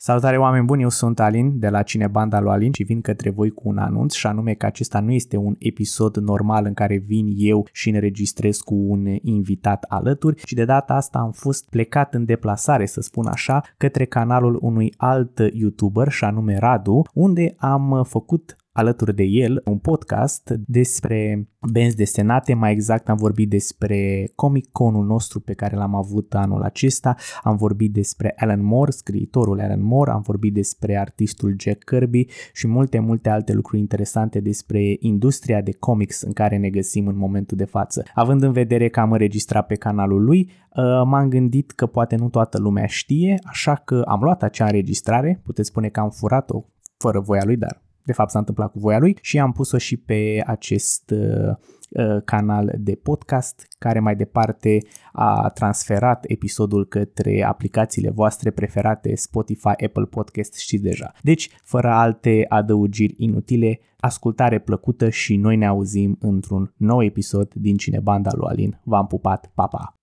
Salutare oameni buni, eu sunt Alin de la Cinebanda lui Alin și vin către voi cu un anunț și anume că acesta nu este un episod normal în care vin eu și înregistrez cu un invitat alături, ci de data asta am fost plecat în deplasare, să spun așa, către canalul unui alt YouTuber și anume Radu, unde am făcut alături de el un podcast despre benzi desenate, mai exact am vorbit despre Comic Conul nostru pe care l-am avut anul acesta, am vorbit despre Alan Moore, scriitorul Alan Moore, am vorbit despre artistul Jack Kirby și multe, multe alte lucruri interesante despre industria de comics în care ne găsim în momentul de față. Având în vedere că am înregistrat pe canalul lui, uh, m-am gândit că poate nu toată lumea știe, așa că am luat acea înregistrare, puteți spune că am furat-o fără voia lui, dar de fapt s-a întâmplat cu voia lui și am pus-o și pe acest uh, uh, canal de podcast care mai departe a transferat episodul către aplicațiile voastre preferate Spotify, Apple Podcast și deja. Deci, fără alte adăugiri inutile, ascultare plăcută și noi ne auzim într-un nou episod din Cinebanda lui Alin. V-am pupat, pa, pa!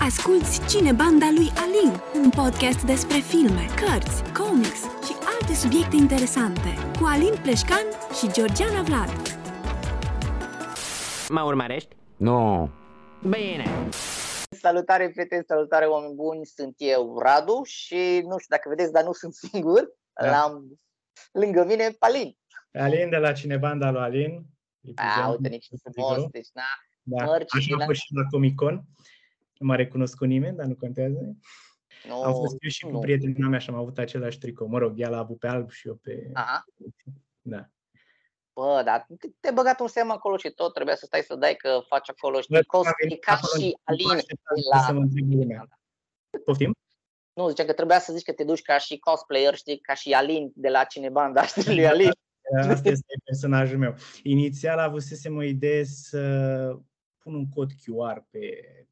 Asculți Cinebanda lui Alin, un podcast despre filme, cărți, comics și alte subiecte interesante cu Alin Pleșcan și Georgiana Vlad. Mă urmărești? Nu. Bine. Salutare, prieteni, salutare, oameni buni, sunt eu, Radu, și nu știu dacă vedeți, dar nu sunt singur, Da. l-am lângă mine Palin. Alin de la Cinebanda lui Alin. A, uite, nici frumos, deci na, Da. mărci Așa din am fost și la Comic Con. Nu m-a recunoscut nimeni, dar nu contează. nu, Am fost eu și cu nu. prietena mea și am avut același tricou. Mă rog, ea l-a avut pe alb și eu pe... Aha, Da. bă, dar te- te-ai băgat un semn acolo și tot, trebuia să stai să dai că faci acolo, știi, Bă, cos, am venit e ca acolo, și nu Alin așteptam de Să mă la... întrebe lumea. Poftim? Nu, ziceam că trebuia să zici că te duci ca și cosplayer, știi, ca și Alin de la Cinebanda, știi, lui Alin. Asta este personajul meu. Inițial avusesem o idee să pun un cod QR pe,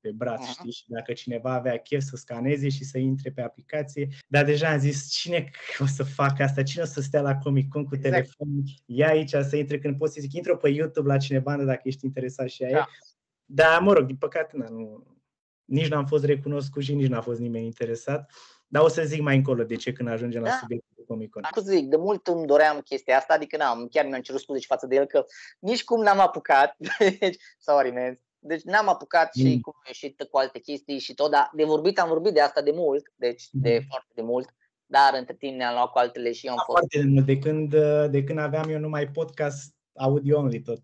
pe braț, Aha. știi, și dacă cineva avea chef să scaneze și să intre pe aplicație, dar deja am zis, cine o să facă asta? Cine o să stea la Comic Con cu Exact. telefon? Ia aici să intre când poți să zic, intră pe YouTube la cineva dacă ești interesat și aia. Da. Dar, mă rog, din păcate, na, nu, nici n-am fost recunoscut și nici n-a fost nimeni interesat. Dar o să zic mai încolo de ce când ajungem la Da. subiectul de Comic Con. Cum să zic, de mult îmi doream chestia asta, adică n-am, chiar mi-am cerut scuze și față de el că nici cum n-am apucat, deci, sorry man, deci n-am apucat și Mm. cum am ieșit cu alte chestii și tot, dar de vorbit am vorbit de asta de mult, deci de Mhm. foarte de mult, dar între timp ne-am luat cu altele și eu am Da, fost. foarte de mult, de când, de când aveam eu numai podcast audio only tot.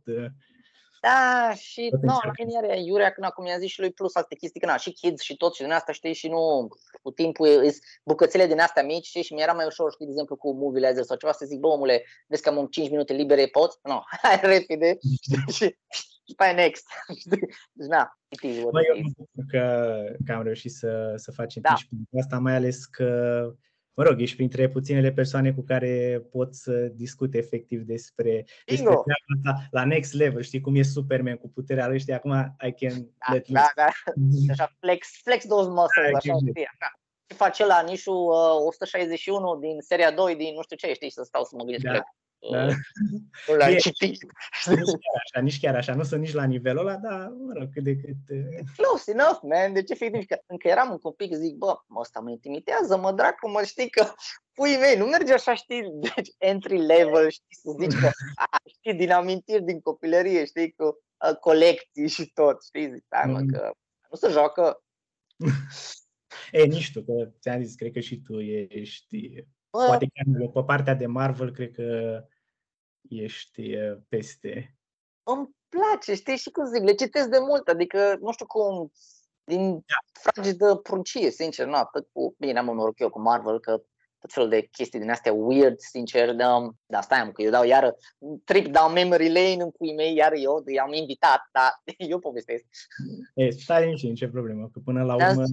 Uh, Da, și Tot nu, la încercăm. mine are Iurea când acum i-a zis și lui plus alte chestii, că na, și kids și tot și din asta, știi, și nu, cu timpul îs bucățele din astea mici, știi, și mi-era mai ușor, știi, de exemplu, cu Movie Laser sau ceva, să zic, bă, omule, vezi că am 5 minute libere, poți? Nu, hai repede, știi, și, și pe aia next, știi, deci na, it is what Bă, it eu is. mă bucur că, că am reușit să, să facem Da. timp și pentru asta, mai ales că, mă rog, ești printre puținele persoane cu care pot să discut efectiv despre, despre Bingo! treaba asta la next level, știi cum e Superman cu puterea lui, știi, acum I can Da, let da, da, loose. așa, flex, flex those muscles, Da, așa, exact. știi, așa. Și face la nișul uh, 161 din seria 2 din nu știu ce, știi, să stau să mă gândesc Da, că Da. uh, nu l-am E- citit. Nici chiar așa, nici chiar așa, nu sunt nici la nivelul ăla, dar, mă rog, cât de cât... uh, close enough, man. Deci efectiv, că încă eram un copil, zic, bă, mă, ăsta mă intimidează, mă, dracu, mă, știi că, pui mei, nu merge așa, știi, deci entry level, știi, să zici că, a, știi, din amintiri din copilărie, știi, cu a, colecții și tot, știi, zic, hai mă, Mm. că nu se joacă, E, nici tu, că ți-am zis, cred că și tu ești, bă, poate chiar eu, pe partea de Marvel, cred că ești uh, peste. îmi place, știi, și cum zic, le citesc de mult, adică, nu știu cum, din fragedă pruncie, sincer, nu, atât cu, bine, am un noroc eu cu Marvel, că tot felul de chestii din astea weird, sincer, dar, dar stai mă, că eu dau iară trip down memory lane în cui mei, iar eu i-am invitat, dar eu povestesc. E, stai nici nicio problemă, că până la Dar urmă,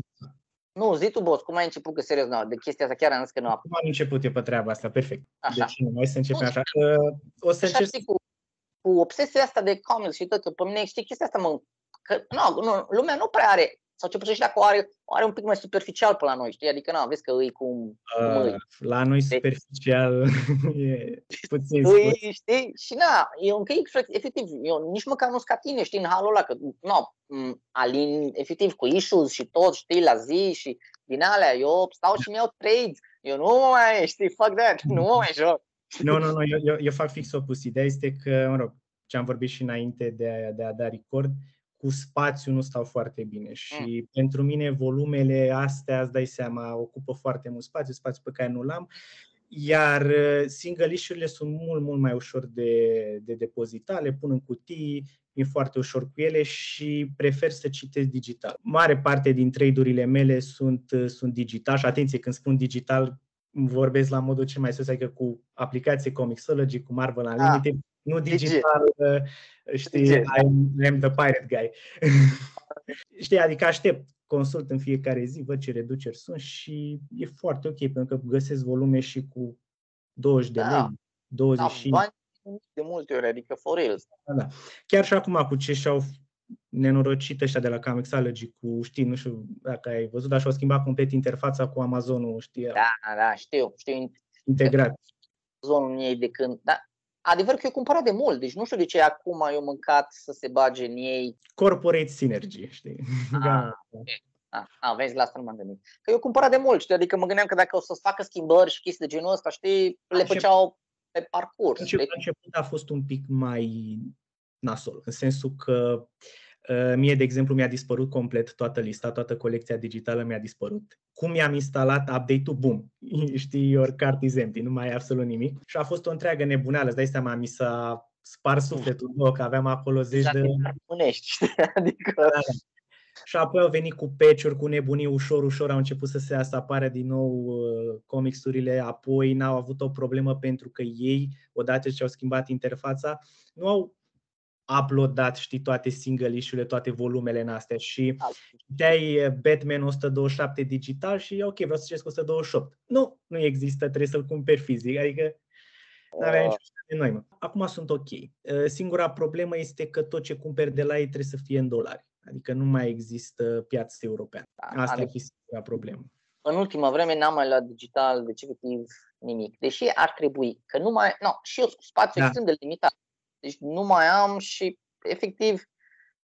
Nu, zi tu, boss, cum ai început, că serios, nu, de chestia asta chiar am zis că nu am. cum am început eu pe treaba asta, perfect. Așa. Deci, nu, hai să începem Nu, așa. Uh, o să Așa încerc știi, cu, cu obsesia asta de comics și tot, că pe mine, știi, chestia asta mă... Că, nu, nu, lumea nu prea are sau ce puțin și dacă o are, o are un pic mai superficial pe la noi, știi? Adică, nu, vezi că îi cum, cum îi. Uh, la noi superficial e puțin Îi, spus. știi? Și na, e un pic, efectiv, eu nici măcar nu-s ca tine, știi, în halul ăla, că, nu, m, Alin, efectiv, cu issues și tot, știi, la zi și din alea, eu stau și mi-iau trades, eu nu mă mai, știi, fuck that, nu mă mai joc. Nu, nu, nu, eu, eu, eu fac fix opus. Ideea este că, mă rog, ce am vorbit și înainte de a, de a da record, cu spațiu nu stau foarte bine și mm. pentru mine volumele astea, îți dai seama, ocupă foarte mult spațiu, spațiu pe care nu l-am, iar uh, single issue-urile sunt mult, mult mai ușor de, de depozitat, le pun în cutii, e foarte ușor cu ele și prefer să citesc digital. Mare parte din trade-urile mele sunt, uh, sunt digital și atenție, când spun digital, vorbesc la modul cel mai sus, adică cu aplicație Comixology, cu Marvel Unlimited, ah, nu digital, uh, știi, I'm, I'm the pirate guy. știi, adică aștept, consult în fiecare zi, văd ce reduceri sunt și e foarte ok, pentru că găsesc volume și cu 20 de da. lei, 25 da, de multe ori, adică for real. Da, da. Chiar și acum cu ce și-au nenorocit ăștia de la Comixology cu, știi, nu știu dacă ai văzut, dar și-au schimbat complet interfața cu Amazonul, știi? Da, da, știu, știu. Integrat. Amazonul ei de când, da, Adevăr că eu cumpărat de mult, deci nu știu de ce acum eu mâncat să se bage în ei. Corporate synergy, știi? Ah, da. okay. Ah, ah, vezi, la asta nu m-am gândit. Că eu cumpărat de mult, știi? Adică mă gândeam că dacă o să facă schimbări și chestii de genul ăsta, știi, le făceau pe parcurs. Început, început a fost un pic mai nasol, în sensul că uh, mie, de exemplu, mi-a dispărut complet toată lista, toată colecția digitală mi-a dispărut. Cum mi-am instalat update-ul, bum, știi, your cart is empty, nu mai ai absolut nimic. Și a fost o întreagă nebuneală, îți dai seama, mi s-a spart sufletul, bă, că aveam acolo zeci de... Bunești, adică... Da, da. Și apoi au venit cu patch cu nebunii ușor, ușor, au început să se să apară din nou uh, comicsurile, apoi n-au avut o problemă pentru că ei, odată ce au schimbat interfața, nu au uploadat, știi, toate single issue toate volumele în astea și te-ai Batman 127 digital și ok, vreau să citesc 128. Nu, nu există, trebuie să-l cumperi fizic, adică nu avea nicio de noi. Mă. Acum sunt ok. Singura problemă este că tot ce cumperi de la ei trebuie să fie în dolari. Adică nu mai există piață europeană. Da, Asta e singura problemă. În ultima vreme n-am mai luat digital, deci efectiv nimic. Deși ar trebui, că nu mai, no, și eu spațiu da. extrem de limitat. Deci nu mai am și efectiv,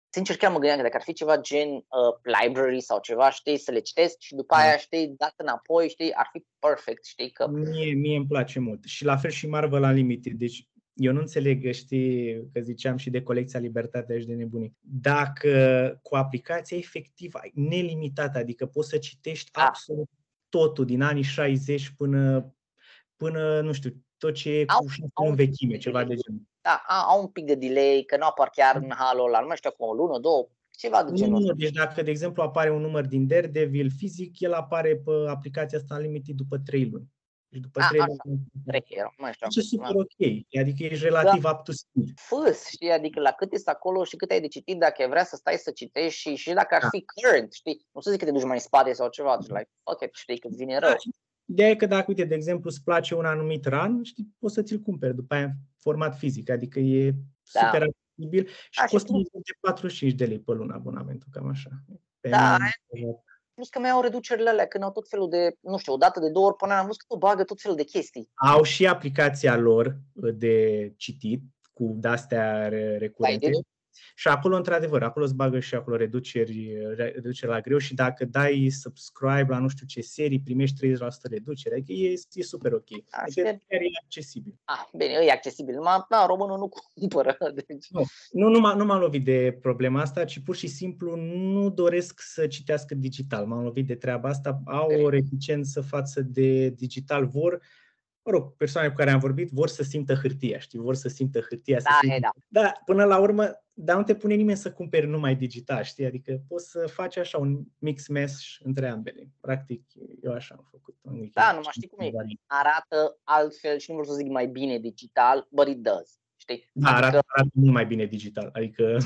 sincer chiar mă gândeam că dacă ar fi ceva gen uh, library sau ceva, știi, să le citesc și după aia, știi, dat înapoi, știi, ar fi perfect, știi că... Mie, mie îmi place mult. Și la fel și Marvel Unlimited. Deci eu nu înțeleg, știi, că ziceam și de colecția Libertatea și de nebunii. Dacă cu aplicația efectiv ai nelimitată, adică poți să citești da. absolut totul din anii 60 până, până nu știu, tot ce e cu au, în vechime, ceva de genul. Da, au un pic de delay, că nu apar chiar în halul ăla, nu mai știu acum, o lună, două, ceva de genul Nu, deci dacă, de exemplu, apare un număr din Daredevil fizic, el apare pe aplicația asta limited după 3 luni. Deci după 3 luni. 3 euro, mai știu. E super ok, adică ești relativ da. up to speed. Fâs, știi, adică la cât ești acolo și cât ai de citit, dacă vrea să stai să citești și, și dacă ar da. fi current, știi, nu să zic că te duci mai în spate sau ceva, deci like, ok, știi că vine rău. Da, Ideea e că dacă, uite, de exemplu, îți place un anumit run, știi, poți să ți-l cumperi după aia în format fizic, adică e da. super accesibil și da, costă și de 45 de lei pe lună abonamentul, cam așa. Pe da, plus că mai au reducerile alea, când au tot felul de, nu știu, o dată de două ori până am văzut că tu bagă tot felul de chestii. Au și aplicația lor de citit, cu de-astea recurente. Da, și acolo, într-adevăr, acolo îți bagă și acolo reduceri, reduceri la greu și dacă dai subscribe la nu știu ce serii, primești 30% reducere. Adică e, e super ok. Adică chiar e accesibil. Ah, bine, e accesibil. Numai, na, românul nu cumpără. Deci... Nu, nu, nu, m-a, nu m-am lovit de problema asta, ci pur și simplu nu doresc să citească digital. M-am lovit de treaba asta. Au o reticență față de digital. Vor mă rog, persoane cu care am vorbit vor să simtă hârtia, știi, vor să simtă hârtia. Da, să simtă... da. da, până la urmă, dar nu te pune nimeni să cumperi numai digital, știi, adică poți să faci așa un mix mesh între ambele. Practic, eu așa am făcut. Da, nu mai știi cum e. Arată altfel și nu vreau să zic mai bine digital, but it does. Știi? Da, adică... arată, arată mult mai bine digital. Adică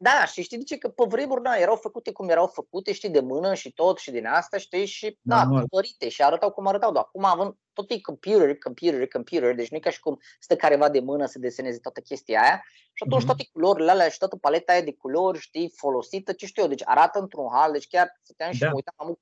Da, și știi de ce? Că pe vremuri, da, erau făcute cum erau făcute, știi, de mână și tot și din asta, știi, și da, Normal. tipărite și arătau cum arătau, dar acum având tot e computer, computer, computer, deci nu e ca și cum stă careva de mână să deseneze toată chestia aia și atunci Mhm. toate culorile alea și toată paleta aia de culori, știi, folosită, ce știu eu, deci arată într-un hal, deci chiar stăteam și Da. mă uitam am,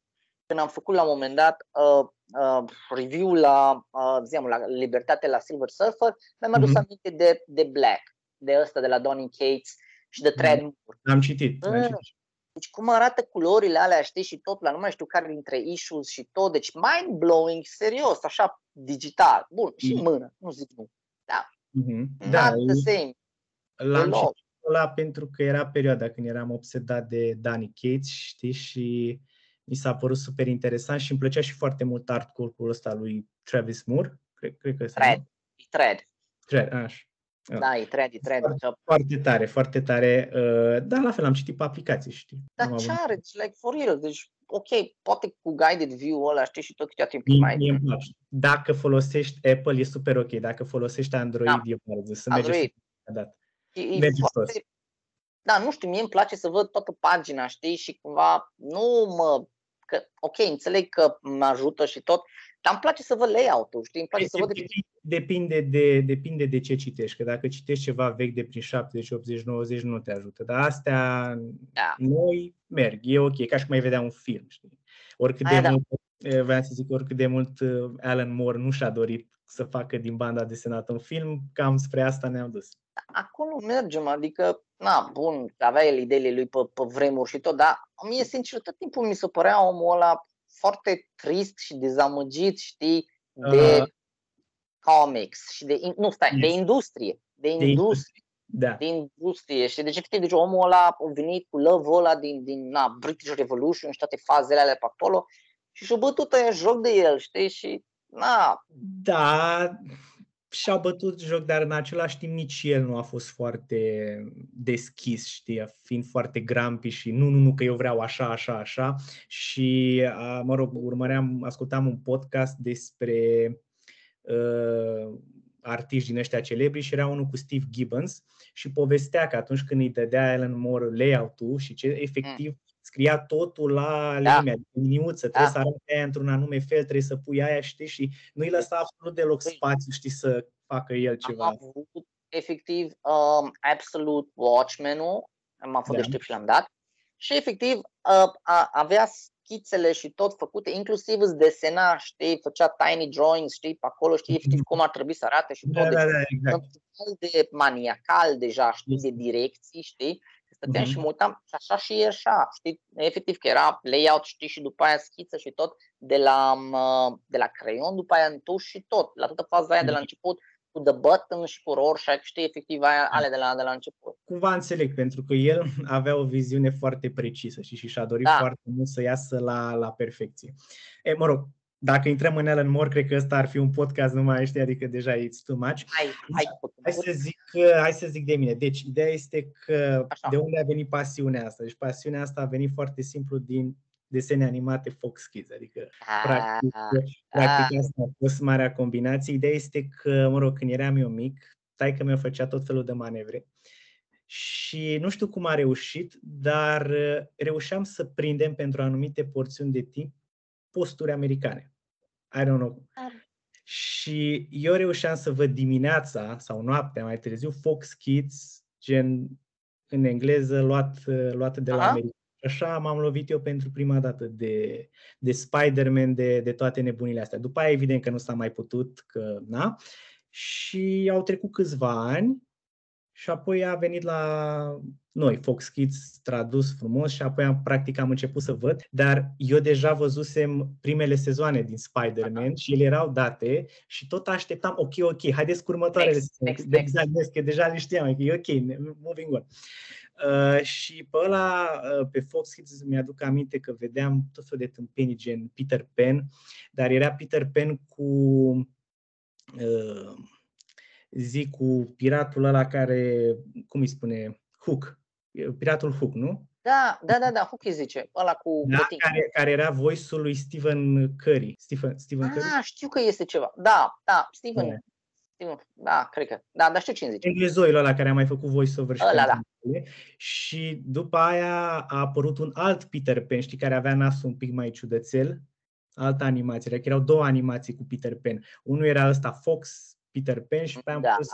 când am făcut la un moment dat uh, uh, review la, uh, ziceam, la Libertate la Silver Surfer, mi-am adus Mhm. aminte de, de Black, de ăsta de la Donny Cates și de Mhm. Threadmore. Am citit. Am Mm. citit. Deci cum arată culorile alea, știi, și tot, la nu mai știu care dintre issues și tot, deci mind-blowing, serios, așa, digital. Bun, și Mm. mână, nu zic nu. Mhm. Da, Da, Not the same. l-am deloc. citit ăla pentru că era perioada când eram obsedat de Danny Cates, știi, și mi s-a părut super interesant și îmi plăcea și foarte mult artwork-ul ăsta lui Travis Moore. Cred, cred că ăsta, Thread. nu? E thread. Thread, așa. Da. Da, e thread, e thread. Că- Foarte tare, foarte tare. Uh, Dar la fel am citit pe aplicații, știi. Dar Am avut- ce are? Deci, like, for real. Deci, ok, poate cu guided view-ul ăla, știi, și tot câteodată e un pic Mie, mai... mie îmi place. Dacă folosești Apple, e super ok. Dacă folosești Android, Da. e bardzo. Să merge Android. super dat. E, e merge foarte... sus. Da, nu știu, mie îmi place să văd toată pagina, știi, și cumva nu mă... Că, ok, înțeleg că mă ajută și tot, dar îmi place să văd layout-ul, știi, îmi place să văd... Depinde de, depinde de ce citești. Că dacă citești ceva vechi de prin 70, 80, 90, nu te ajută. Dar astea Da. noi merg. E ok. Ca și cum ai vedea un film, știi? Oricât Aia de da. mult, eh, vreau să zic, oricât de mult eh, Alan Moore nu și-a dorit să facă din banda desenată un film, cam spre asta ne-am dus. acolo mergem, adică, na, bun, avea el ideile lui pe, pe vremuri și tot, dar mie, sincer, tot timpul mi se părea omul ăla foarte trist și dezamăgit, știi, de Uh. comics și de, in- nu, stai, de Yes. industrie, de De industrie, Da. de industrie și deci, efectiv, deci omul ăla a venit cu love ăla din, din na, British Revolution și toate fazele alea pe acolo și și-a bătut ăia joc de el, știi, și na, Da, și-au bătut joc, dar în același timp nici el nu a fost foarte deschis, știi, fiind foarte grampi și nu, nu, nu, că eu vreau așa, așa, așa. Și, a, mă rog, urmăream, ascultam un podcast despre uh, artiști din ăștia celebri și era unul cu Steve Gibbons și povestea că atunci când îi dădea Alan Moore layout-ul și ce efectiv scria totul la Da. limea, liniuță, trebuie Da. să arate aia într-un anume fel, trebuie să pui aia, știi, și nu-i lăsa absolut deloc Păi- spațiu, știi, să facă el am ceva. avut efectiv um, Absolute Watchmen-ul, am fost Da. deștept și l-am dat, și efectiv uh, a, avea schițele și tot făcute, inclusiv îți desena, știi, făcea tiny drawings, știi, pe acolo, știi, efectiv cum ar trebui să arate și tot. Da, deci, da, da, exact. sunt un fel de maniacal deja, știi, Este. de direcții, știi? Stăteam Mhm. și mă uitam și așa și e așa, știi? Efectiv că era layout, știi, și după aia schiță și tot de la, m, de la creion, după aia în tuș și tot, la toată faza aia de la Mhm. început, cu The Button și cu Rorschach, știi, efectiv aia, ale de la, de la început. Cumva înțeleg, pentru că el avea o viziune foarte precisă știi, și și-a dorit Da. foarte mult să iasă la, la perfecție. E, mă rog, dacă intrăm în Alan Moore, cred că ăsta ar fi un podcast numai, știi, adică deja it's too much. Hai, hai cu Hai să zic, hai să zic de mine. Deci, ideea este că Așa. de unde a venit pasiunea asta? Deci, pasiunea asta a venit foarte simplu din desene animate Fox Kids, adică practic, practic asta a fost marea combinație. Ideea este că, mă rog, când eram eu mic, taică mi făcea tot felul de manevre și nu știu cum a reușit, dar uh, reușeam să prindem pentru anumite porțiuni de timp posturi americane. I don't know. Și eu reușeam să văd dimineața sau noaptea mai târziu Fox Kids, gen în engleză, luat, luat de la Aha. America. Așa m-am lovit eu pentru prima dată de, de Spider-Man, de, de toate nebunile astea. După aia, evident că nu s-a mai putut, că na. Și au trecut câțiva ani și apoi a venit la noi, Fox Kids, tradus frumos și apoi am, practic am început să văd, dar eu deja văzusem primele sezoane din Spider-Man și ele erau date și tot așteptam, ok, ok, haideți cu următoarele Next, sezoane. next, next. Exact, next, că deja le știam, că e ok, moving on. Uh, și pe ăla, uh, pe Fox Kids, mi-aduc aminte că vedeam tot felul de tâmpenii gen Peter Pan, dar era Peter Pan cu uh, zic cu piratul ăla care, cum îi spune, Hook, piratul Hook, nu? Da, da, da, da, Hook îi zice, ăla cu Da, botin. care, care era voice-ul lui Stephen Curry. Stephen, Stephen Curry? Ah, știu că este ceva. Da, da, Steven. Da. Da, cred că. Da, dar știu ce zici. Englezoiul ăla care a mai făcut voice-over și Ăla, da. cantele. Și după aia a apărut un alt Peter Pan, știi, care avea nasul un pic mai ciudățel, altă animație, că erau două animații cu Peter Pan. Unul era ăsta Fox, Peter Pan și pe aia am Da. pus,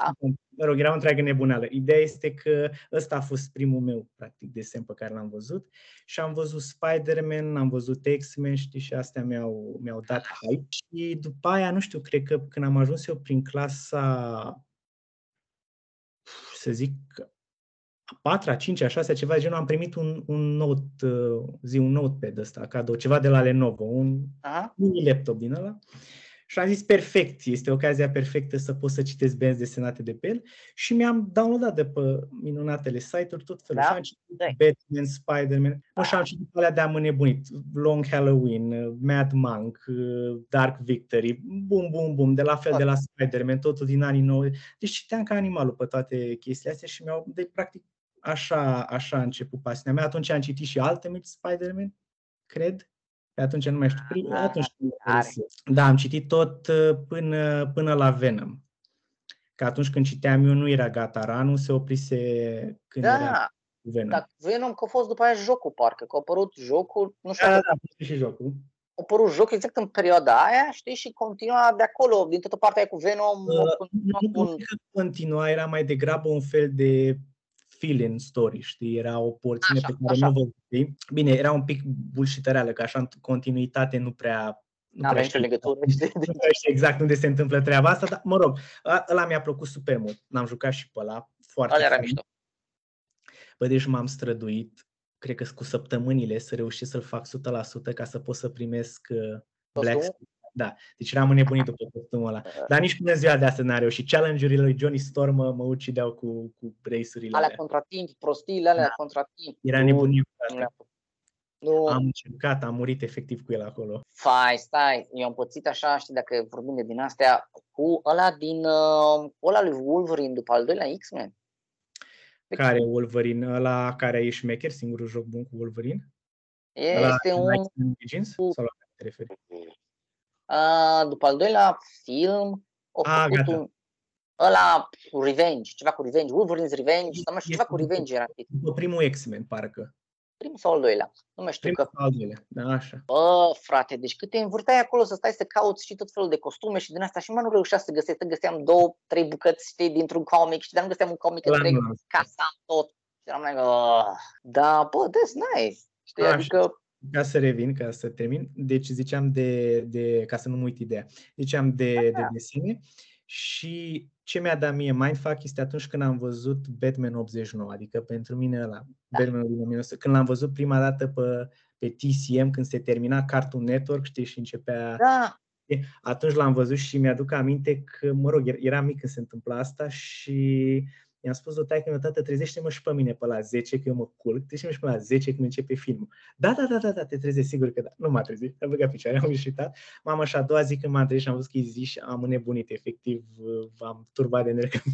mă rog, era o întreagă nebuneală. Ideea este că ăsta a fost primul meu, practic, desen pe care l-am văzut și am văzut Spider-Man, am văzut X-Men, știi, și astea mi-au, mi-au dat hype. Și după aia, nu știu, cred că când am ajuns eu prin clasa, să zic, a patra, a cincea, a șasea, ceva de genul, am primit un, un note, uh, zi, un notepad ăsta, cadou, ceva de la Lenovo, un Aha. mini laptop din ăla. Și am zis, perfect, este ocazia perfectă să pot să citesc benzi desenate de pe el și mi-am downloadat de pe minunatele site-uri tot felul. Da? Și am citit Da. Batman, Spider-Man, mă, și am citit alea de am înnebunit, Long Halloween, uh, Mad Monk, uh, Dark Victory, bum, bum, bum, de la fel de la Spider-Man, totul din anii 90. Deci citeam ca animalul pe toate chestiile astea și mi-au, de, practic, așa, așa a început pasiunea mea. Atunci am citit și Ultimate Spider-Man, cred. Pe atunci nu mai știu. Prim, Ah, atunci nu are. mai Da, am citit tot uh, până, până la Venom. Că atunci când citeam eu nu era gata ranul, se oprise când era Da, Venom. dar Venom că a fost după aia jocul, parcă, că a apărut jocul, nu știu, da, da, dacă da, a fost și jocul. a apărut jocul exact în perioada aia, știi, și continua de acolo, din toată partea aia cu Venom, Uh, a continuat Nu, cu nu un... cred că continua, era mai degrabă un fel de fill-in story, știi? Era o porțiune Așa, pe care așa. nu vă știi. Bine, era un pic bullshităreală, că așa în continuitate nu prea... Nu N-avea prea nicio știi. legătură, știi? Nu prea știi exact unde se întâmplă treaba asta, dar mă rog, ă- ăla mi-a plăcut super mult. L-am jucat și pe ăla foarte Ăla era fain. mișto. Bă, deci m-am străduit, cred că cu săptămânile, să reușesc să-l fac 100% ca să pot să primesc uh, Black Costumul? Screen. Da, deci eram înnebunit după costumul ăla. Dar nici până în ziua de astăzi n-a reușit. Challenge-urile lui Johnny Storm mă, mă ucideau cu, cu brace-urile Alea alea. contra timp, prostiile alea Da. contra timp. Era Nu, nebunie. Nu, le-am făcut. nu, Am încercat, am murit efectiv cu el acolo. Fai, stai, eu am pățit așa, știi, dacă vorbim de din astea, cu ăla din, uh, ăla lui Wolverine după al doilea X-Men. Care e Wolverine? Ăla care e șmecher, singurul joc bun cu Wolverine? E- Ăla Este din un, X-Men Origins? Sau la care te referi? Uh, după al doilea film, au Ah, făcut gata. un, ăla Revenge, ceva cu Revenge, Wolverine's Revenge, sau nu știu, ceva cu Este- Revenge era titlul. După primul X-Men, parcă. primul sau al doilea, nu mai știu Primul că, sau al doilea, da, așa. bă, frate, deci cât te învârteai acolo să stai să cauți și tot felul de costume și din asta și mai nu reușea să găsesc, că găseam două, trei bucăți, știi, dintr-un comic și dar nu găseam un comic Ăla întreg, nu l-am casam tot. Și eram like, "Ah." da, bă, that's nice. Știi, Așa. adică, Ca să revin, ca să termin, deci ziceam de, de ca să nu-mi uit ideea, ziceam de, de Da. desene și ce mi-a dat mie mindfuck este atunci când am văzut Batman 89, adică pentru mine ăla, Da. Batman din 1900, când l-am văzut prima dată pe, pe TCM, când se termina Cartoon Network, știi, și începea da, atunci l-am văzut și mi-aduc aminte că, mă rog, er- eram mic când se întâmpla asta și i-am spus lui taică meu, tată, trezește-mă și pe mine pe la 10, că eu mă culc, trezește-mă și pe la 10 când începe filmul. Da, da, da, da, da, te trezesc, sigur că da. Nu m-a trezit, am băgat picioare, am ieșitat. Mamă, și a doua zi când m-am trezit și am văzut că e zi și am înnebunit, efectiv, v-am turbat de nervi că,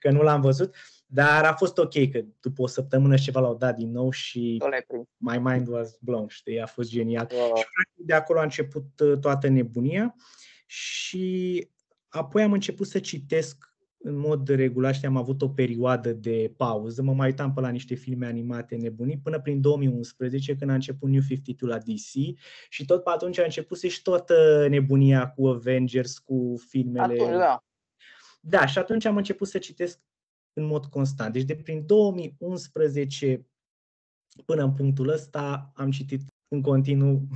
că nu l-am văzut. Dar a fost ok, că după o săptămână și ceva l-au dat din nou și tot le-ai prins. my mind was blown, știi, a fost genial. Uh, Și practic de acolo a început uh, toată nebunia și apoi am început să citesc în mod regulat și am avut o perioadă de pauză. Mă mai uitam pe la niște filme animate nebunii până prin 2011 când a început New 52 la DC și tot pe atunci a început și toată nebunia cu Avengers, cu filmele. Atunci, da. Da, și atunci am început să citesc în mod constant. Deci de prin 2011 până în punctul ăsta am citit în continuu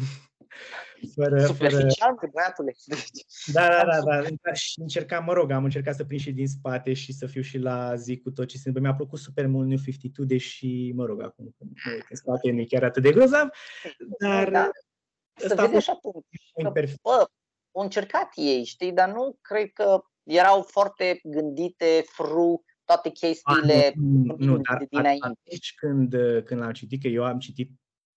fără, fără... Superficial, mă, băiatule. Da, da, da, da, da. Și încercam, mă rog, am încercat să prind și din spate și să fiu și la zi cu tot ce se întâmplă. Mi-a plăcut super mult New 52, deși, mă rog, acum când mă uit în spate nu e chiar atât de grozav, dar Da. Să ăsta a vezi fost așa atunci. un perfect. Bă, au încercat ei, știi, dar nu cred că erau foarte gândite, fru, toate chestiile nu, nu, din- dar din dinainte. atunci când, când l-am citit, că eu am citit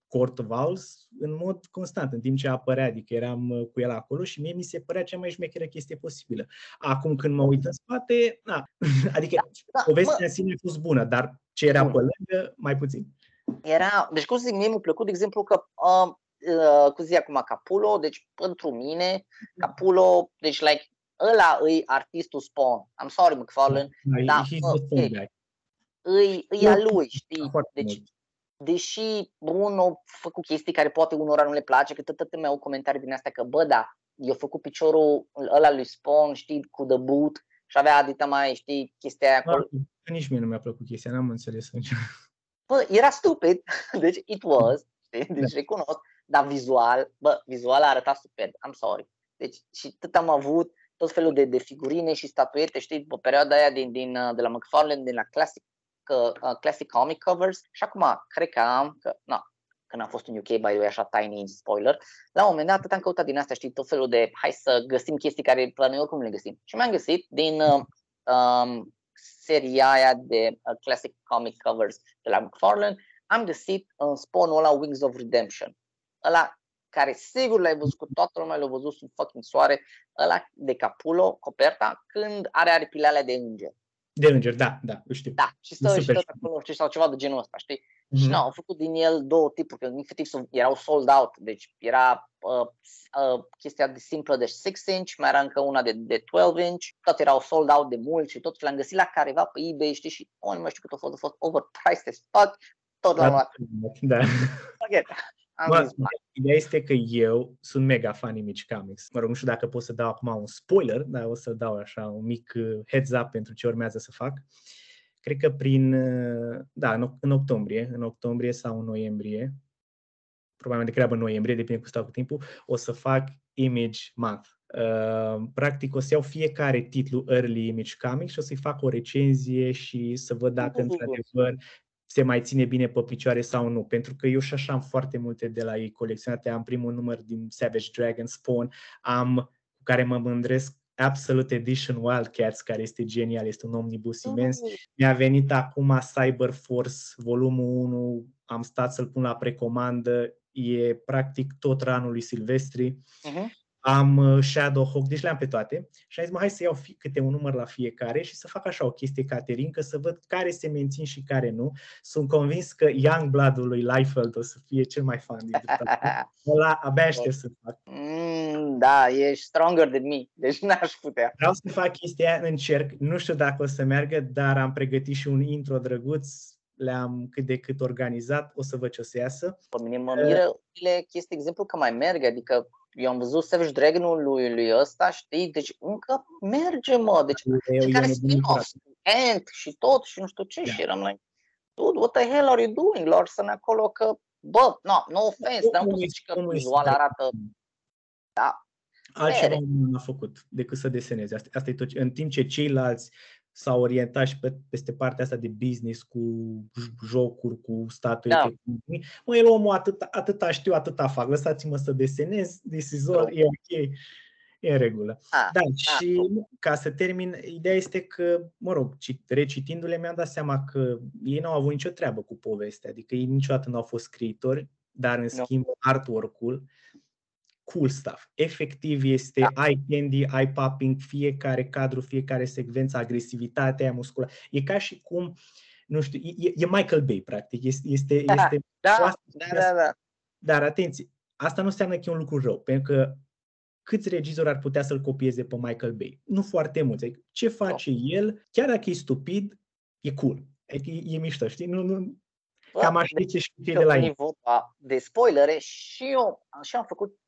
Court of Owls în mod constant, în timp ce apărea, adică eram uh, cu el acolo și mie mi se părea cea mai șmecheră chestie posibilă. Acum când mă uit în spate, na, adică Da, povestea mă, în sine a fost bună, dar ce era Bun. pe lângă, mai puțin. era, deci cum să zic, mie mi-a plăcut, de exemplu, că, uh, uh, cum să zic acum, Capulo, deci pentru mine, Capulo, deci like, ăla îi artistul Spawn. I'm sorry, McFarlane, Da, da, he's bă, the Spawn hey. guy. îi, îi a lui, știi? Foarte Deci, mult. Deși unul a făcut chestii care poate unora nu le place, că tot lumea au comentarii din astea că, bă, da, eu făcut piciorul ăla lui Spawn, știi, cu The Boot și avea adita mai, știi, chestia aia acolo. Că nici mie nu mi-a plăcut chestia, n-am înțeles nici. Bă, era stupid, deci it was, știi, deci recunosc, dar vizual, bă, vizual a arătat superb, I'm sorry. Deci și tot am avut tot felul de, de figurine și statuete, știi, pe perioada aia din, din, uh, de la McFarlane, din la Classic, uh, Classic Comic Covers și acum cred că am, că, na, când am fost în UK, by the way, așa tiny spoiler, la un moment dat atât am căutat din astea, știi, tot felul de, hai să găsim chestii care la noi oricum nu le găsim. Și mi-am găsit din uh, um, seria aia de uh, Classic Comic Covers de la McFarlane, am găsit în spawnul ăla Wings of Redemption. Ăla care sigur l-ai văzut cu toată lumea, l-a văzut sub fucking soare, ăla de Capullo, coperta, când are aripile alea de înger. De înger, da, da, îl știu. Da, și stă Super și tot știu. acolo, știi, sau ceva de genul ăsta, știi? Mhm. Și nu, au făcut din el două tipuri, că efectiv sunt- erau sold out, deci era uh, uh, chestia de simplă de 6 inch, mai era încă una de, de 12 inch, toate erau sold out de mult și tot și l-am găsit la careva pe eBay, știi, și oh, nu mai știu cât a fost, a fost overpriced as fuck, tot l-am luat. Da. Forget. Am Bă, zis, "Bă, ideea este că eu sunt mega fan Mici Comics. Mă rog, nu știu dacă pot să dau acum un spoiler, dar o să dau așa un mic uh, heads up pentru ce urmează să fac. Cred că prin, uh, da, în, oc- în octombrie, în octombrie sau în noiembrie, probabil mai degrabă în noiembrie, depinde cum stau cu timpul, o să fac Image Month. Uh, practic o să iau fiecare titlu Early Image Comics și o să-i fac o recenzie și să văd dacă Mhm. într-adevăr se mai ține bine pe picioare sau nu. Pentru că eu și așa am foarte multe de la ei colecționate. Am primul număr din Savage Dragon Spawn, am cu care mă mândresc Absolute Edition Wildcats, care este genial, este un omnibus imens. Mi-a venit acum Cyber Force, volumul 1, am stat să-l pun la precomandă, e practic tot ranul lui Silvestri. Mhm. Am uh, Shadowhawk, deci le-am pe toate și am zis, mă, hai să iau fi, câte un număr la fiecare și să fac așa o chestie caterincă, să văd care se mențin și care nu. Sunt convins că Youngblood-ul lui Liefeld o să fie cel mai fan dintre toate. Ăla abia aștept să fac. Mm, da, ești stronger than me, deci n-aș putea. Vreau să fac chestia aia, încerc, nu știu dacă o să meargă, dar am pregătit și un intro drăguț, le-am cât de cât organizat, o să văd ce o să iasă. Pe mine mă miră ultimele chestii, exemplu, că mai merg, adică eu am văzut Savage Dragon-ul lui, lui ăsta, știi, deci încă merge, mă, deci Eu, și eu care nebunit spin-off, Ant și tot și nu știu ce Da. și eram like, dude, what the hell are you doing, Larson, acolo că, bă, no, no offense, dar nu pot să zici că Omul este vizual super. arată, da, altceva mere. nu a făcut decât să deseneze. Asta, asta e tot. ce- În timp ce ceilalți s-au orientat și pe, peste partea asta de business cu j- jocuri, cu statui. Da. Da. Mă, el omul atâta, atâta știu, atâta fac. Lăsați-mă să desenez, this is all, e ok. E în regulă. Ah, Da, și ca să termin, ideea este că, mă rog, cit- recitindu-le mi-am dat seama că ei nu au avut nicio treabă cu povestea, adică ei niciodată nu au fost scriitori, dar în schimb artwork-ul, cool stuff. Efectiv este Da. eye candy, eye popping, fiecare cadru, fiecare secvență, agresivitatea aia musculară. E ca și cum, nu știu, e, e Michael Bay, practic. Este, este, Da, este da, Asta- da, da, da. dar atenție, asta nu înseamnă că e un lucru rău, pentru că câți regizori ar putea să-l copieze pe Michael Bay? Nu foarte mulți. Adică ce face el, chiar dacă e stupid, e cool. Adică e, e mișto, știi? Nu, nu, Bă, cam așa deci ce știu că de la când e el. vorba de spoilere și eu și am făcut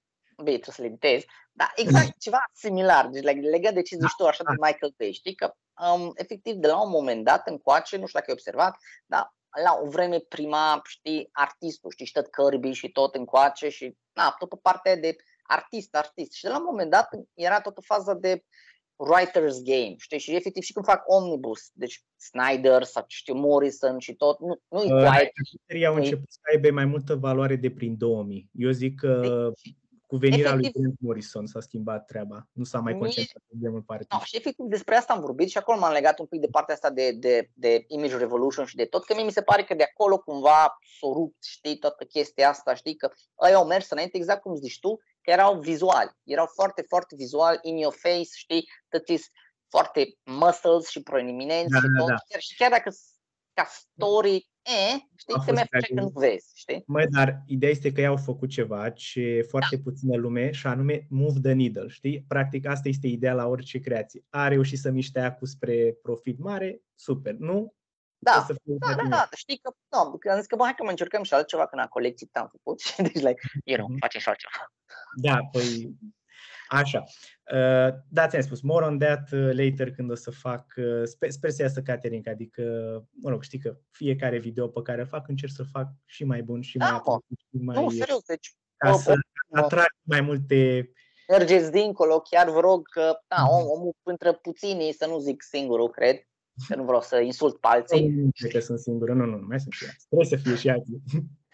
bine, trebuie să le editez, dar exact ceva similar, deci leg- legat de ce zici tu așa de Michael Bay, știi că um, efectiv de la un moment dat încoace, nu știu dacă ai observat, dar la o vreme prima, știi, artistul, știi, și tot Kirby și tot încoace și na, tot pe partea de artist, artist. Și de la un moment dat era tot o fază de writer's game, știi, și efectiv și când fac omnibus, deci Snyder sau știu Morrison și tot, nu, nu e Uh, quiet. Seria au Păi- început să aibă mai multă valoare de prin 2000. Eu zic că cu venirea lui efectiv- Grant Morrison s-a schimbat treaba. Nu s-a mai Mie- concentrat atât de mult pe No, artiști. și efectiv despre asta am vorbit și acolo m-am legat un pic de partea asta de, de, de Image Revolution și de tot, că mie mi se pare că de acolo cumva s-o rupt, știi, toată chestia asta, știi, că ei au mers înainte, exact cum zici tu, că erau vizuali, erau foarte, foarte vizual, in your face, știi, tot is foarte muscles și proeminenți Da, și da, tot, da. Chiar, și chiar dacă s- ca story e, știi, A te fost mai care- face când vezi, știi? Mă, dar ideea este că ei au făcut ceva ce foarte puțină lume și anume move the needle, știi? Practic asta este ideea la orice creație. A reușit să miște aia cu spre profit mare, super, nu? Da, O să fie Da, da, ultimul. da, știi că, nu, că am zis că, bă, hai că mai încercăm și altceva, că na, colecții am făcut și deci, like, you know, Mhm. facem și altceva. Da, păi așa. Uh, da, ți-am spus, more on that uh, later când o să fac, uh, sper, sper să iasă Caterinca, adică, mă rog, știi că fiecare video pe care îl fac încerc să fac și mai bun și Da, mai mă. atractiv și mai, Nu, serios, deci ca o- să atrag mai multe mergeți dincolo, chiar vă rog că, da, Mhm. om, omul între puținii, să nu zic singurul, cred, că nu vreau să insult pe alții, Nu cred că sunt singură, nu, nu, nu, mai sunt și alții. Trebuie să fie și alții.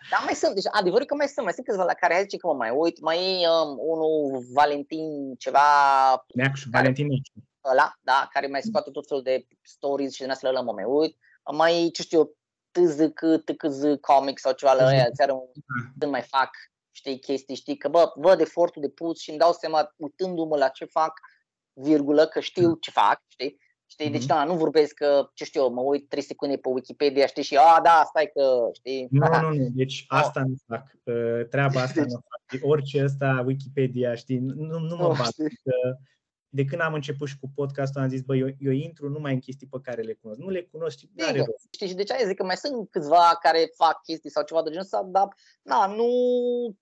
Dar mai sunt, deci adevărul e că mai sunt, mai sunt câțiva la care hai zice că mă mai uit, mai e um, unul Valentin ceva Neac și Valentin Neac. ăla, da, care mai scoate tot felul de stories și din astea la mă mai uit, mai, ce știu eu, TZC, TKZ Comics sau ceva la ăia, ți când mai fac, știi, chestii, știi, că bă, văd efortul de pus și îmi dau seama, uitându-mă la ce fac, virgulă, că știu ce fac, știi? Știi, deci Mhm. da, nu vorbesc că, ce știu eu, mă uit 3 secunde pe Wikipedia, știi, și a, da, stai că, știi, Nu, nu, nu, deci Oh. asta nu fac. Uh, Treaba asta Deci- nu fac. Orice ăsta, Wikipedia, știi, nu, nu mă Nu, bag. știi. Că de când am început și cu podcastul, am zis, bă, eu, eu intru numai în chestii pe care le cunosc. Nu le cunosc, știi, nu are Sigur. rost. Știi, și de ce aia zic că mai sunt câțiva care fac chestii sau ceva de genul ăsta, dar, na, nu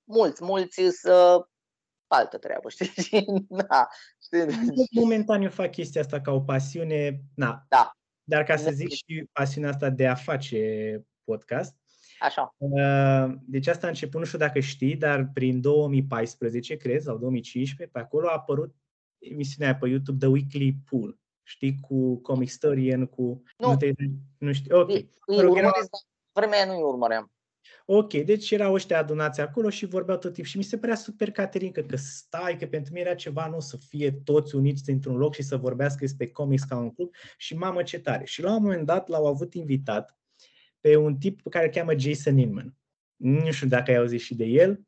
mulți, mulți să altă treabă, știi? Și, da, știi? Deci, Momentan eu fac chestia asta ca o pasiune, na. Da. Dar ca să Ne- zic și pasiunea asta de a face podcast, Așa, Uh, Deci asta a început, nu știu dacă știi, dar prin 2014, cred, sau 2015, pe acolo a apărut emisiunea aia pe YouTube The Weekly Pool. Știi, cu Comic Historian, cu... Nu. te, nu știu, ok. îi, îi Mă rog, era- urmăresc, dar vremea aia nu îi urmăream. Ok, deci erau ăștia adunați acolo și vorbeau tot timpul. Și mi se părea super Caterinca că stai, că pentru mine era ceva, nu, să fie toți uniți într-un loc și să vorbească despre comics ca un club. Și mamă ce tare. Și la un moment dat l-au avut invitat pe un tip pe care îl cheamă Jason Inman. Nu știu dacă ai auzit și de el.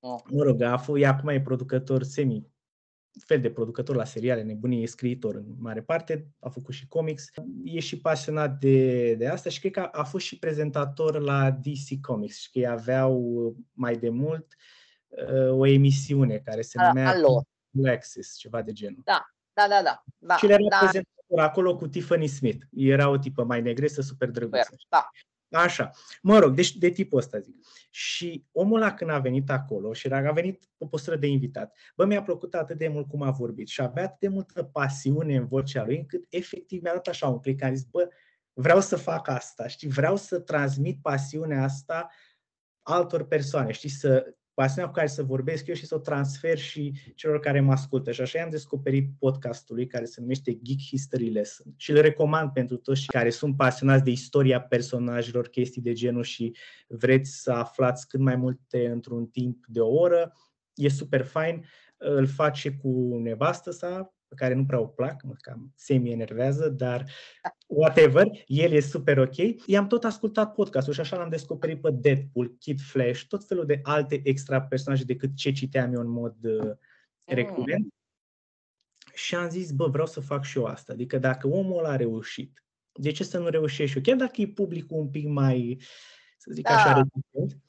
Nu. Mă rog, a fost, acum e producător semi fel de producător la seriale, nebunie, e scriitor în mare parte, a făcut și comics, e și pasionat de, de asta și cred că a, a fost și prezentator la DC Comics și că ei aveau uh, mai de mult uh, o emisiune care se A- numea alo. Blue Access, ceva de genul. Da, da, da, da. și el era da, prezentator acolo cu Tiffany Smith. Era o tipă mai negresă, super drăguță. super, da. Așa. Mă rog, deci de tipul ăsta zic. Și omul ăla când a venit acolo și era- a venit pe postură de invitat, bă, mi-a plăcut atât de mult cum a vorbit și avea atât de multă pasiune în vocea lui, încât efectiv mi-a dat așa un click, am zis, bă, vreau să fac asta, știi, vreau să transmit pasiunea asta altor persoane, știi, să pasiunea cu care să vorbesc eu și să o transfer și celor care mă ascultă. Și așa am descoperit podcastul lui care se numește Geek History Lesson și îl recomand pentru toți cei care sunt pasionați de istoria personajelor, chestii de genul și vreți să aflați cât mai multe într-un timp de o oră. E super fain. Îl face cu nevastă sa, pe care nu prea o plac, mă cam semi-enervează, dar whatever, el e super ok. I-am tot ascultat podcastul și așa l-am descoperit pe Deadpool, Kid Flash, tot felul de alte extra personaje decât ce citeam eu în mod uh, recurent. Și am zis, bă, vreau să fac și eu asta. Adică dacă omul ăla a reușit, de ce să nu reușesc și eu? Chiar dacă e publicul un pic mai, să zic Da. așa, rezistent,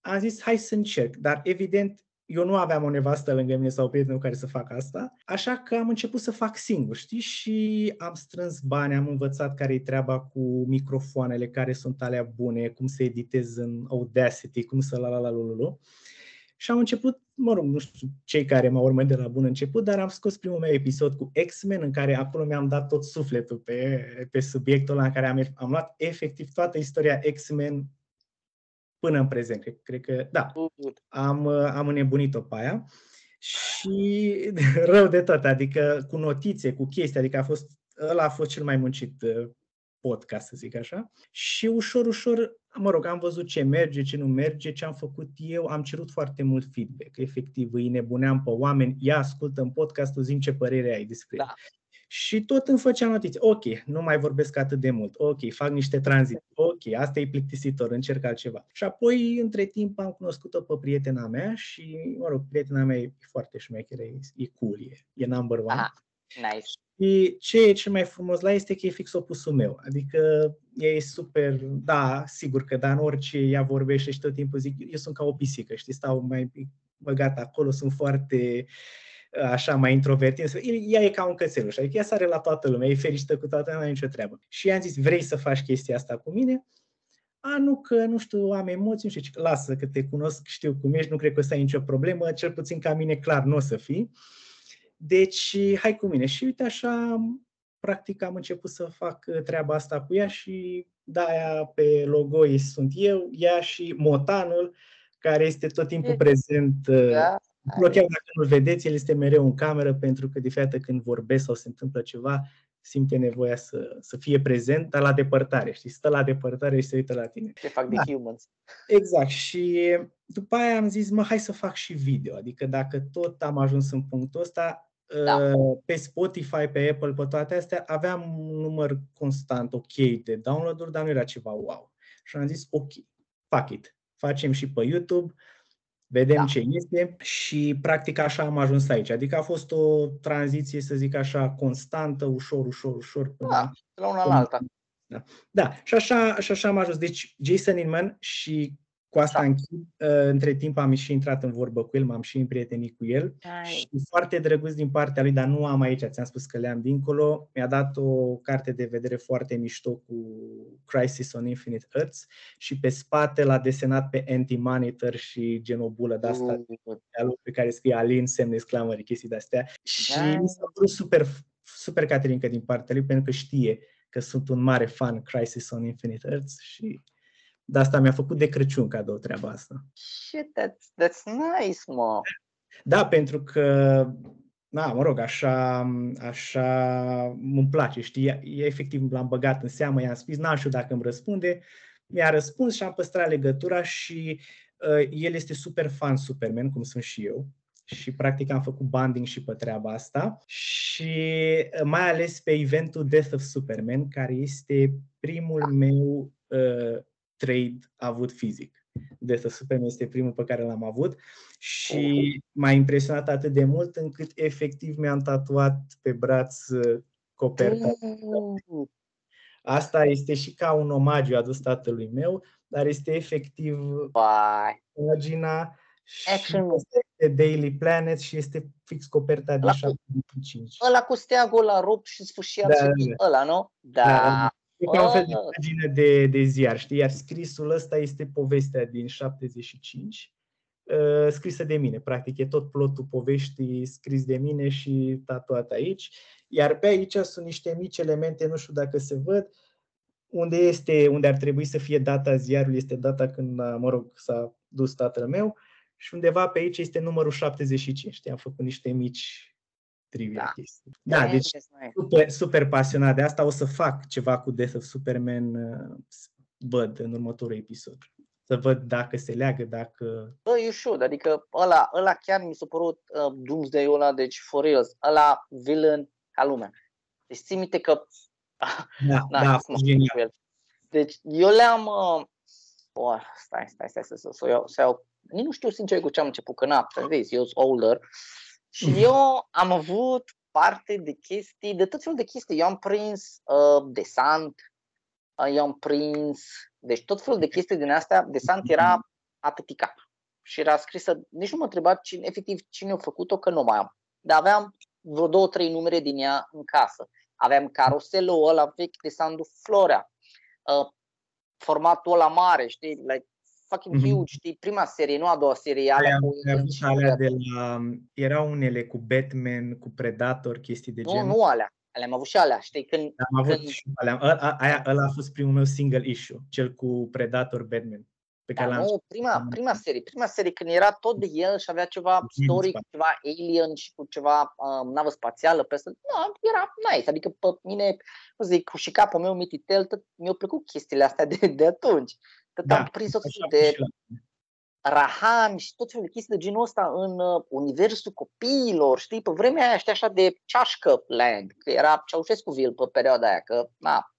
am zis, hai să încerc. Dar evident, eu nu aveam o nevastă lângă mine sau prietenul care să facă asta, așa că am început să fac singur, știi? Și am strâns bani, am învățat care e treaba cu microfoanele, care sunt alea bune, cum se editez în Audacity, cum să la la la la la. Și am început, mă rog, nu știu cei care m-au urmărit de la bun început, dar am scos primul meu episod cu X-Men, în care acolo mi-am dat tot sufletul pe, pe subiectul ăla în care am, am luat efectiv toată istoria X-Men până în prezent. Cred, cred că, da, am, am înnebunit-o pe aia și rău de tot, adică cu notițe, cu chestii, adică a fost, ăla a fost cel mai muncit uh, podcast, să zic așa. Și ușor, ușor, mă rog, am văzut ce merge, ce nu merge, ce am făcut eu, am cerut foarte mult feedback. Efectiv, îi nebuneam pe oameni, ia ascultă în podcastul, zim ce părere ai despre Da. El. Și tot îmi făcea notițe. Ok, nu mai vorbesc atât de mult. Ok, fac niște tranziții. Ok, asta e plictisitor, încerc altceva. Și apoi, între timp, am cunoscut-o pe prietena mea și, mă rog, prietena mea e foarte șmecheră, e, e cool, e, e number one. Aha. Nice. Și ce e cel mai frumos la este că e fix opusul meu. Adică e super, da, sigur că da, în orice ea vorbește și tot timpul zic, eu sunt ca o pisică, știi, stau mai băgat acolo, sunt foarte așa mai introvertit. Ea e ca un cățeluș, adică ea sare la toată lumea, e fericită cu toată lumea, nicio treabă. Și i-am zis, vrei să faci chestia asta cu mine? A, nu că, nu știu, am emoții, nu știu ce, lasă că te cunosc, știu cum ești, nu cred că o să ai nicio problemă, cel puțin ca mine clar nu o să fii. Deci, hai cu mine. Și uite așa, practic am început să fac treaba asta cu ea și de-aia pe logo sunt eu, ea și Motanul, care este tot timpul prezent. Da. Chiar dacă nu-l vedeți, el este mereu în cameră pentru că de fiecare când vorbesc sau se întâmplă ceva, simte nevoia să, să fie prezent, dar la depărtare, știi? Stă la depărtare și se uită la tine. Ce fac da. de humans. Exact. Și după aia am zis, mă, hai să fac și video. Adică dacă tot am ajuns în punctul ăsta, da. Uh, pe Spotify, pe Apple, pe toate astea, aveam un număr constant, ok, de download-uri, dar nu era ceva wow. Și am zis, ok, fuck it. Facem și pe YouTube, vedem da. ce este și practic așa am ajuns aici. Adică a fost o tranziție, să zic așa, constantă, ușor, ușor, ușor. Până, da, la una la alta. Da. da, și așa, și așa am ajuns. Deci Jason Inman și cu asta da. închid. Uh, între timp am și intrat în vorbă cu el, m-am și împrietenit cu el Hai. și foarte drăguț din partea lui, dar nu am aici, ți-am spus că le-am dincolo. Mi-a dat o carte de vedere foarte mișto cu Crisis on Infinite Earths și pe spate l-a desenat pe Anti-Monitor și genobulă de asta uh. pe care scrie Alin, semne exclamări, chestii de-astea. Și da. mi s-a părut super, super caterincă din partea lui pentru că știe că sunt un mare fan Crisis on Infinite Earths și de asta mi-a făcut de Crăciun cadou treaba asta. Shit, that's, that's nice, mă. Da, pentru că, na, mă rog, așa, așa îmi place, știi? E, efectiv l-am băgat în seamă, i-am spus, n-am știu dacă îmi răspunde, mi-a răspuns și am păstrat legătura și uh, el este super fan Superman, cum sunt și eu. Și practic am făcut banding și pe treaba asta și uh, mai ales pe eventul Death of Superman, care este primul meu uh, trade avut fizic. Death of Superman este primul pe care l-am avut și m-a impresionat atât de mult încât efectiv mi-am tatuat pe braț uh, coperta. Asta este și ca un omagiu adus tatălui meu, dar este efectiv pagina și este Daily Planet și este fix coperta de 75. Ăla cu steagul la rupt și sfârșit da, da. ăla, nu? Da. da. E ca un fel de pagină de, de ziar, știi? Iar scrisul ăsta este povestea din 75, uh, scrisă de mine. Practic e tot plotul poveștii scris de mine și tatuat aici. Iar pe aici sunt niște mici elemente, nu știu dacă se văd, unde este, unde ar trebui să fie data ziarului, este data când, mă rog, s-a dus tatăl meu și undeva pe aici este numărul 75. Știi? Am făcut niște mici trivia da. chestii. Da, deci super, super pasionat de asta. O să fac ceva cu Death of Superman, uh, văd în următorul episod. Să văd dacă se leagă, dacă... Bă, you should, adică ăla, ăla chiar mi s-a părut uh, Doomsday-ul ăla, deci for reals, ăla villain ca lumea. Deci ții minte că... Da, da, da genial. Deci eu le-am... Uh... Oh, stai, stai, stai, să, să, să, iau, să iau... Nici nu știu sincer cu ce am început, că n-am, zis, eu sunt older. Și mm. eu am avut parte de chestii, de tot felul de chestii. Eu am prins uh, desant, uh, eu am prins, deci tot felul de chestii din astea. Desant era mm-hmm. atâtica și era scrisă, nici nu mă întreba cine, efectiv cine a făcut-o, că nu mai am. Dar aveam vreo două, trei numere din ea în casă. Aveam caroselul ăla vechi de Sandu Florea, uh, formatul ăla mare, știi, like fucking mm-hmm. huge, știi, prima serie, nu a doua serie, alea cu... Alea de la, erau unele cu Batman, cu Predator, chestii de nu, genul. Nu, alea, alea am avut și alea, știi, când... Am avut când... și alea, a, aia, ăla a fost primul meu single issue, cel cu Predator Batman. Pe care da, nu, prima, prima serie, prima serie când era tot de el și avea ceva story, ceva alien și cu ceva um, navă spațială peste, nu, era nice, adică pe mine, cum zic, și capul meu mititel, mi-au plăcut chestiile astea de, de atunci. Că da, am prins tot de rahami și tot felul de chestii de genul ăsta în uh, universul copiilor, știi, pe vremea aia știi așa de ceașcă land, că era Ceaușescuville pe perioada aia, că na,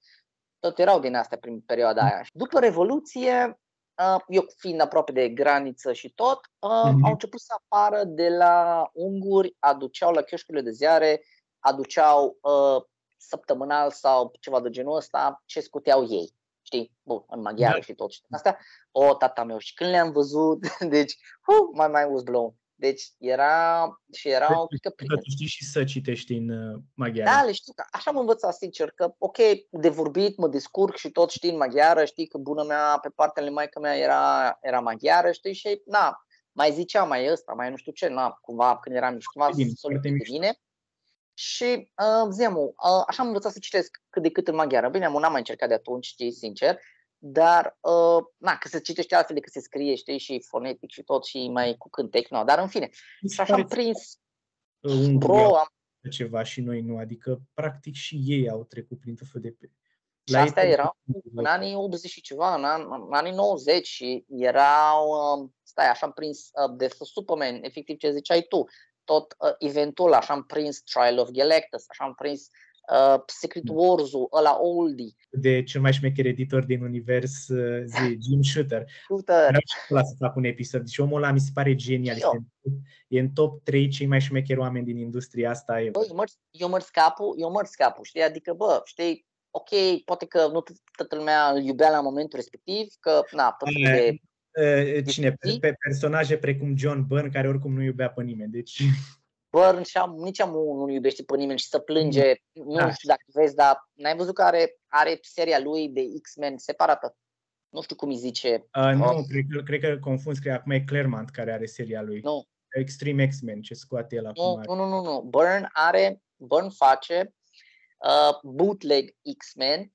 tot erau din astea prin perioada aia. După Revoluție, uh, eu fiind aproape de graniță și tot, uh, mm-hmm. au început să apară de la unguri, aduceau la chioșcurile de ziare aduceau uh, săptămânal sau ceva de genul ăsta ce scuteau ei. Știi? Bun, în maghiară da. și tot și asta. O, tata meu, și când le-am văzut, deci, uh, my mind was blown. Deci era și erau, cred că prime. Tu știi și să citești în uh, maghiară. Da, le știu, așa mă învăța sincer, că ok, de vorbit mă descurc și tot știi în maghiară, știi că bună mea pe partea lui maică mea era, era maghiară, știi, și na, mai zicea mai ăsta, mai nu știu ce, na, cumva când eram mic, cumva solid de mine. Și uh, zemu, uh, așa am învățat să citesc cât de cât în maghiară. Bine, am n-am mai încercat de atunci, știi, sincer, dar, uh, na, că se citește altfel decât se scrie, știi, și fonetic și tot, și mai cu cântec, no, dar în fine. Și așa am prins un bro, am... ceva și noi nu, adică practic și ei au trecut prin tot fel de pe. Și astea erau în anii 80 și ceva, în, an, în anii 90 și erau, uh, stai, așa am prins uh, de Superman, efectiv ce ziceai tu, tot uh, eventul, așa am prins Trial of Galactus, așa am prins uh, Secret mm. Wars-ul, ăla oldie. De cel mai șmecher editor din univers, uh, zi, Jim Shooter. Shooter. Vreau să fac un episod. Deci omul ăla mi se pare genial. Este, e în top 3 cei mai șmecheri oameni din industria asta. Bă, eu mă, eu mă scapul, eu mă scapul, știi? Adică, bă, știi, ok, poate că nu toată lumea îl iubea la momentul respectiv, că, na, tot de Cine? Pe personaje precum John Byrne, care oricum nu iubea pe nimeni. Deci... Byrne și am, nici am nu iubește pe nimeni și să plânge. Nu da. știu dacă vezi, dar n-ai văzut că are, are seria lui de X-Men separată? Nu știu cum îi zice. Uh, nu, oh. cred, că, cred că confuz, cred că acum e Claremont care are seria lui. Nu. Extreme X-Men, ce scoate el acum. Nu, nu, nu, nu. Byrne are, Byrne face uh, bootleg X-Men,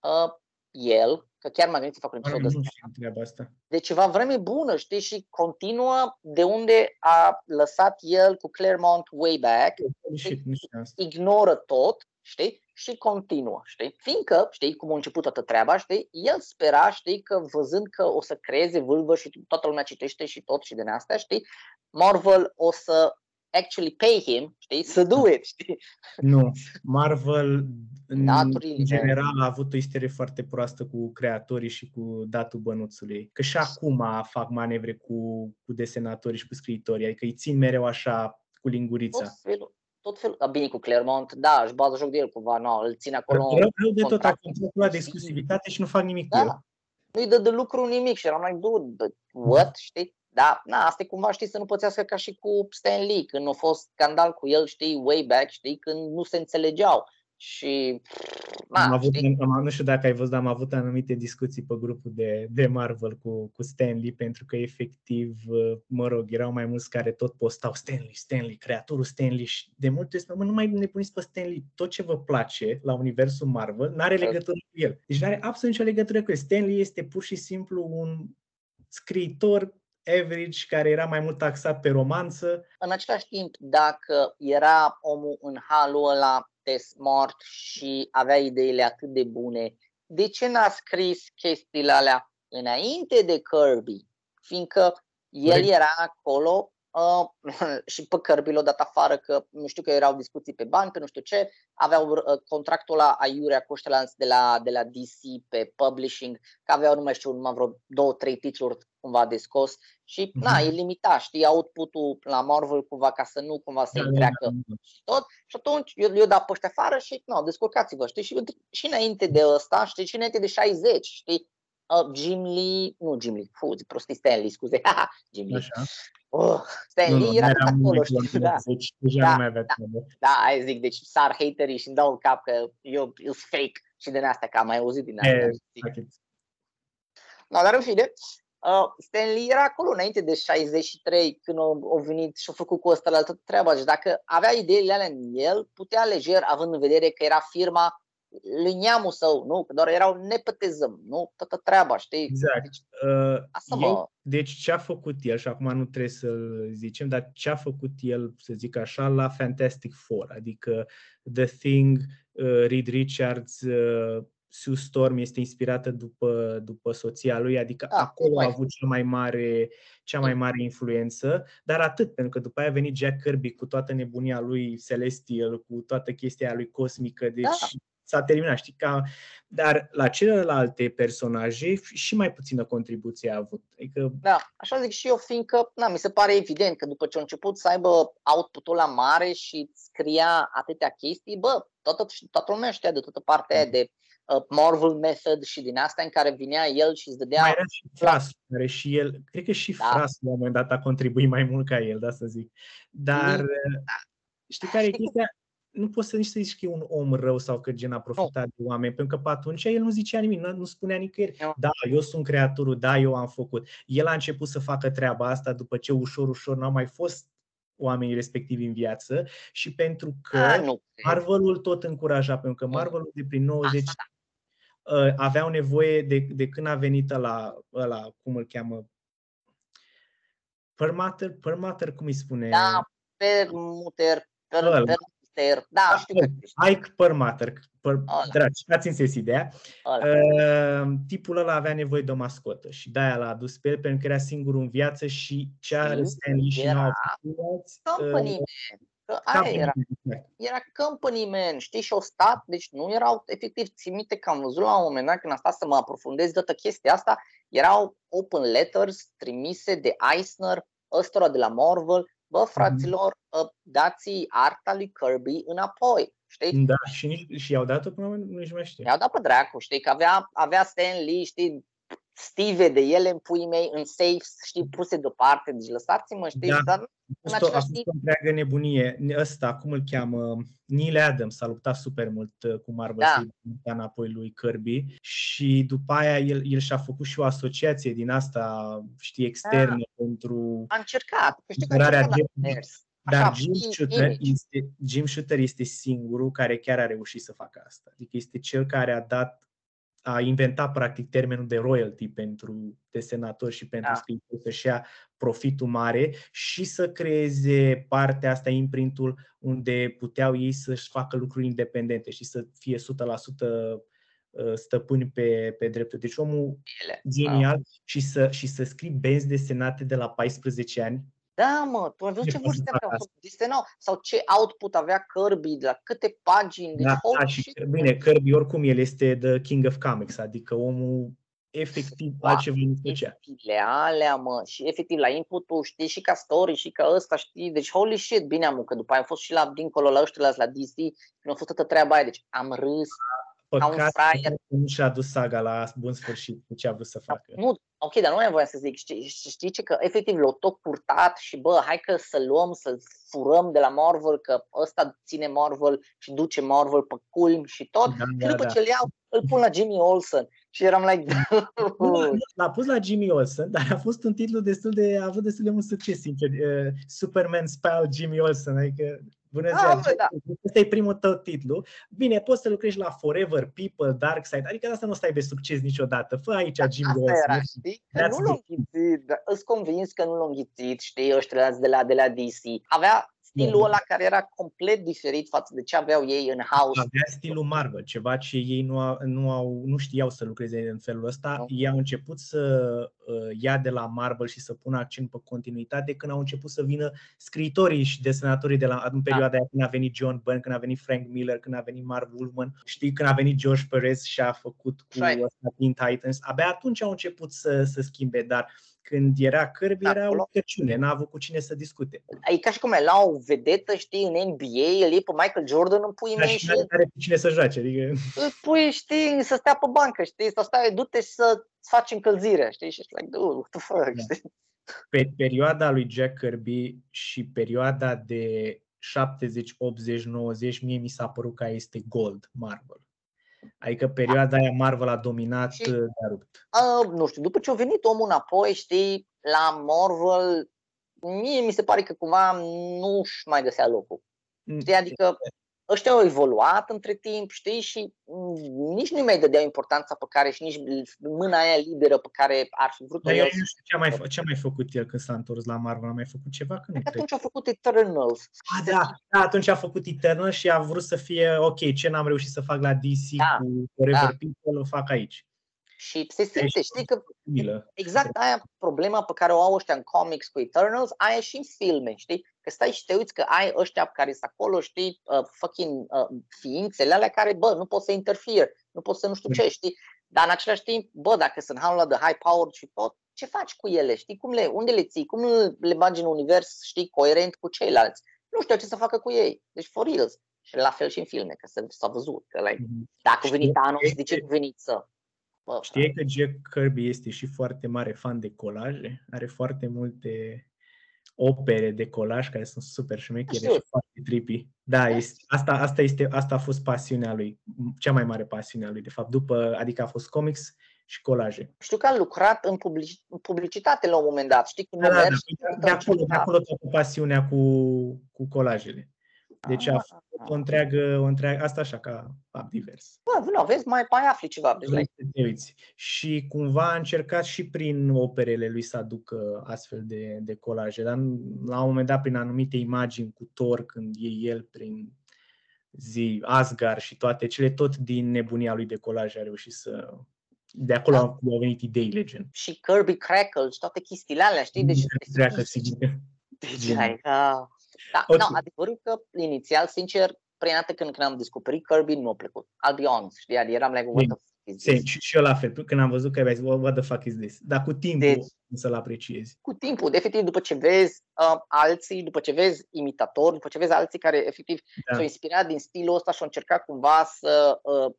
uh, el, că chiar m-am gândit să fac un episod ăsta. asta. De ceva vreme bună, știi, și continuă de unde a lăsat el cu Claremont way back, Shit, ignoră tot, știi, și continuă, știi? Fiindcă, știi, cum a început toată treaba, știi, el spera, știi, că văzând că o să creeze vâlvă și toată lumea citește și tot și din astea, știi, Marvel o să actually pay him, știi, să do it, știi? Nu, Marvel în general a avut o istorie foarte proastă cu creatorii și cu datul bănuțului. Că și acum fac manevre cu, cu desenatorii și cu scriitorii, adică îi țin mereu așa cu lingurița. Tot felul, tot felul, da, bine cu Claremont, da, își bază joc de el cumva, no, îl ține acolo. Rău, rău de tot, a contractul de exclusivitate și nu fac nimic da. cu el. Nu-i dă de lucru nimic și eram mai dude, what, știi? Da, na, asta e cumva, știi, să nu pățească ca și cu Stan Lee, când a fost scandal cu el, știi, way back, știi, când nu se înțelegeau. Și, na, am avut, am, nu știu dacă ai văzut, dar am avut anumite discuții pe grupul de, de Marvel cu, cu Stanley, pentru că efectiv, mă rog, erau mai mulți care tot postau Stanley, Stanley, creatorul Stanley și de multe ori mă, nu mai nebuniți pe Stanley, tot ce vă place la universul Marvel n-are legătură cu el. Deci nu are absolut nicio legătură cu el. Stanley este pur și simplu un scriitor average, care era mai mult taxat pe romanță. În același timp, dacă era omul în halul ăla de smart și avea ideile atât de bune, de ce n-a scris chestiile alea înainte de Kirby? Fiindcă el era acolo Uh, și pe Kirby l-a dat afară că nu știu că erau discuții pe bani, pe nu știu ce, aveau uh, contractul la Aiurea cu de la, de la DC pe publishing, că aveau nu mai știu, numai vreo două, trei titluri cumva de scos și mm-hmm. na, e limitat, știi, output-ul la Marvel cumva ca să nu cumva să-i da, treacă da, da. și tot și atunci eu, eu dat pe ăștia afară și no, descurcați-vă, știi, și, și înainte de ăsta, știi, și înainte de 60, știi, uh, Jim Lee, nu Jim Lee, fu, prostii Stanley, scuze, Jim Lee. Așa. Oh, Stan Lee era tot acolo, știi, da. Deci deja da, nu mai avea da, da, aia zic, deci sar haterii și îmi dau în cap că eu sunt fake și din asta, că am mai auzit din asta. No, dar în fine, uh, Stan Lee era acolo înainte de 63, când au, au venit și au făcut cu ăsta la toată treaba. Și dacă avea ideile alea în el, putea lejer, având în vedere că era firma lui neamul său, nu? Că doar erau nepătezăm, nu? Toată treaba, știi? Exact. Deci, uh, asta eu, mă... deci ce a făcut el, și acum nu trebuie să-l zicem, dar ce a făcut el, să zic așa, la Fantastic Four, adică The Thing, uh, Reed Richards, uh, Sue Storm este inspirată după, după soția lui, adică da, acolo a avut cea mai mare, cea mai mare influență, dar atât, pentru că după aia a venit Jack Kirby cu toată nebunia lui Celestial, cu toată chestia lui cosmică, deci da. s-a terminat, știi, ca, dar la celelalte personaje și mai puțină contribuție a avut. Adică... Da, așa zic și eu, fiindcă na, mi se pare evident că după ce a început să aibă output-ul la mare și scria atâtea chestii, bă, toată, toată lumea știa de toată partea aia de uh, Marvel Method și din asta în care vinea el și îți dădea... Mai era și Fras, care și el, cred că și da. Fras la un moment dat a contribuit mai mult ca el, da să zic. Dar da. știi care e chestia? nu poți să nici să zici că e un om rău sau că gen a profitat no. de oameni, pentru că pe atunci el nu zicea nimic, nu, nu spunea nicăieri. No. Da, eu sunt creatorul, da, eu am făcut. El a început să facă treaba asta după ce ușor, ușor n-au mai fost oamenii respectivi în viață și pentru că a, nu. Marvelul tot încuraja, pentru că Marvelul de prin 90 asta. Uh, aveau nevoie de, de când a venit la ăla, cum îl cheamă, Permater, Permater, cum îi spune? Da, Permuter, per, per, Perlmutter, da, știu că Ike Perlmutter, per, dragi, ați înțeles ideea. Uh, tipul ăla avea nevoie de o mascotă și de-aia l-a adus pe el pentru că era singurul în viață și ce are Stanley și nu Company uh, man. Că aia era, era company man, știi, și o stat, deci nu erau efectiv țimite că am văzut la un moment dat când am stat să mă aprofundez toată chestia asta, erau open letters trimise de Eisner, ăstora de la Marvel, bă, mhm. fraților, mm-hmm. dați arta lui Kirby înapoi. Știi? Da, și, și i-au dat-o până nu mai știu. I-au dat pe dracu, știi, că avea, avea Stan Lee, știi, stive de ele în pui mei, în safe, știi, puse deoparte, deci lăsați-mă, știi, da. dar în același timp... o întreagă nebunie. Ăsta, cum îl cheamă, Neil Adams s-a luptat super mult uh, cu Marvel da. să înapoi lui Kirby și după aia el, el și-a făcut și o asociație din asta, știi, externă da. pentru... A încercat, că știi că a încercat dar Jim Shooter, este, Jim Shooter este singurul care chiar a reușit să facă asta. Adică este cel care a dat a inventat practic termenul de royalty pentru desenatori și pentru da. scriitori să-și ia profitul mare și să creeze partea asta, imprintul, unde puteau ei să-și facă lucruri independente și să fie 100% uh, stăpâni pe, pe dreptul. Deci omul Ele. genial da. și, să, și să scrii benzi desenate de la 14 ani, da, mă, tu ai văzut ce vârste aveau? Sau, sau ce output avea Kirby, de la câte pagini? Deci, da, da, și, shit. bine, Kirby oricum el este the king of comics, adică omul efectiv da, altceva nu făcea. alea, mă, și efectiv la input știi, și ca story, și ca ăsta, știi, deci holy shit, bine am că după aia am fost și la dincolo la ăștia la DC, când a fost toată treaba aia, deci am râs, Păcat că nu și-a dus saga la bun sfârșit cu ce a vrut să facă. Nu, ok, dar nu mai voiam să zic, știi, știi ce, că efectiv l-au tot purtat și bă, hai că să luăm, să furăm de la Marvel, că ăsta ține Marvel și duce Marvel pe culm și tot. Da, și da, după da. ce îl iau, îl pun la Jimmy Olsen. Și eram like... L-a pus la Jimmy Olsen, dar a fost un titlu destul de, a avut destul de mult succes, sincer. Uh, Superman Spell Jimmy Olsen, adică Bună ah, ziua! Ah, da. Ăsta e primul tău titlu. Bine, poți să lucrezi la Forever, People, Dark Side, adică asta nu o să aibă succes niciodată. Fă aici da, Jim Asta era, știi? Că nu l-a înghițit, îți convins că nu l-a înghițit, știi, ăștia de la, de la DC. Avea stilul ăla care era complet diferit față de ce aveau ei în house. Avea stilul Marvel, ceva ce ei nu, au, nu, au, nu știau să lucreze în felul ăsta. No. Ei au început să uh, ia de la Marvel și să pună accent pe continuitate când au început să vină scriitorii și desenatorii de la, în perioada da. aia când a venit John Byrne, când a venit Frank Miller, când a venit Marv Wolfman, știi, când a venit George Perez și a făcut cu right. Teen Titans. Abia atunci au început să, să schimbe, dar uh, când era Kirby, era Acolo. o căciune, n-a avut cu cine să discute. E ca și cum e la o vedetă, știi, în NBA, îl iei pe Michael Jordan în pui mei și... are cu cine să joace, adică... Îl pui, știi, să stea pe bancă, știi, să stai, du-te și să faci încălzire, știi, și like, dude, what the fuck, da. știi? Pe perioada lui Jack Kirby și perioada de 70, 80, 90, mie mi s-a părut că este gold Marvel. Adică perioada aia Marvel a dominat și, de rupt. Uh, nu știu, după ce a venit omul înapoi, știi, la Marvel, mie mi se pare că cumva nu-și mai găsea locul. Mm. Știi, adică ăștia au evoluat între timp, știi, și nici nu mai dădeau importanța pe care și nici mâna aia liberă pe care ar fi vrut-o el. Nu știu ce a, mai, ce a mai făcut el când s-a întors la Marvel, a mai făcut ceva? Când atunci a făcut Eternals. Ah, da, da, atunci a făcut Eternals și a vrut să fie, ok, ce n-am reușit să fac la DC da, cu Forever da. People, o fac aici. Și se simte, știi că exact aia problema pe care o au ăștia în comics cu Eternals, aia și în filme, știi? Că stai și te uiți că ai ăștia care sunt acolo, știi, uh, fucking uh, ființele alea care, bă, nu pot să interfere, nu pot să nu știu ce, știi, dar în același timp, bă, dacă sunt halul de high power și tot, ce faci cu ele? Știi cum le, unde le ții? Cum le bagi în univers, știi, coerent cu ceilalți? Nu știu ce să facă cu ei. Deci, for reals. Și la fel și în filme, că s-a văzut. Că, like, mm-hmm. dacă a venit Thanos, de ce nu venit să... Bă, Știi că Jack Kirby este și foarte mare fan de colaje? Are foarte multe opere de colaj care sunt super șmechere și foarte trippy. Da, este, asta, asta, este, asta a fost pasiunea lui, cea mai mare pasiune a lui, de fapt, după, adică a fost comics și colaje. Știu că a lucrat în, public, în publicitate la un moment dat, știi? Când da, da, da, de, acolo, de acolo toată pasiunea cu, cu colajele. Deci a fost o întreagă, o întreagă, asta așa ca fapt divers. Bă, nu, vezi, mai, mai afli ceva. Deci te uiți. Și cumva a încercat și prin operele lui să aducă astfel de, de colaje, dar la un moment dat prin anumite imagini cu Thor, când e el prin zi Asgard și toate cele, tot din nebunia lui de colaje a reușit să... De acolo da. au venit ideile gen. Și Kirby Crackle și toate chestiile alea, știi? Deci, deci, deci, deci, da, okay. no, adevărul că inițial, sincer, prima dată când, când am descoperit Kirby, nu a plăcut. I'll be honest, știi? Adică eram like, what the fuck is this? Și, și eu la fel, când am văzut că ai zis, what the fuck is this? Dar cu timpul deci, să-l apreciezi. Cu timpul, efectiv, după ce vezi uh, alții, după ce vezi imitatori, după ce vezi alții care efectiv da. s-au inspirat din stilul ăsta și au încercat cumva să uh,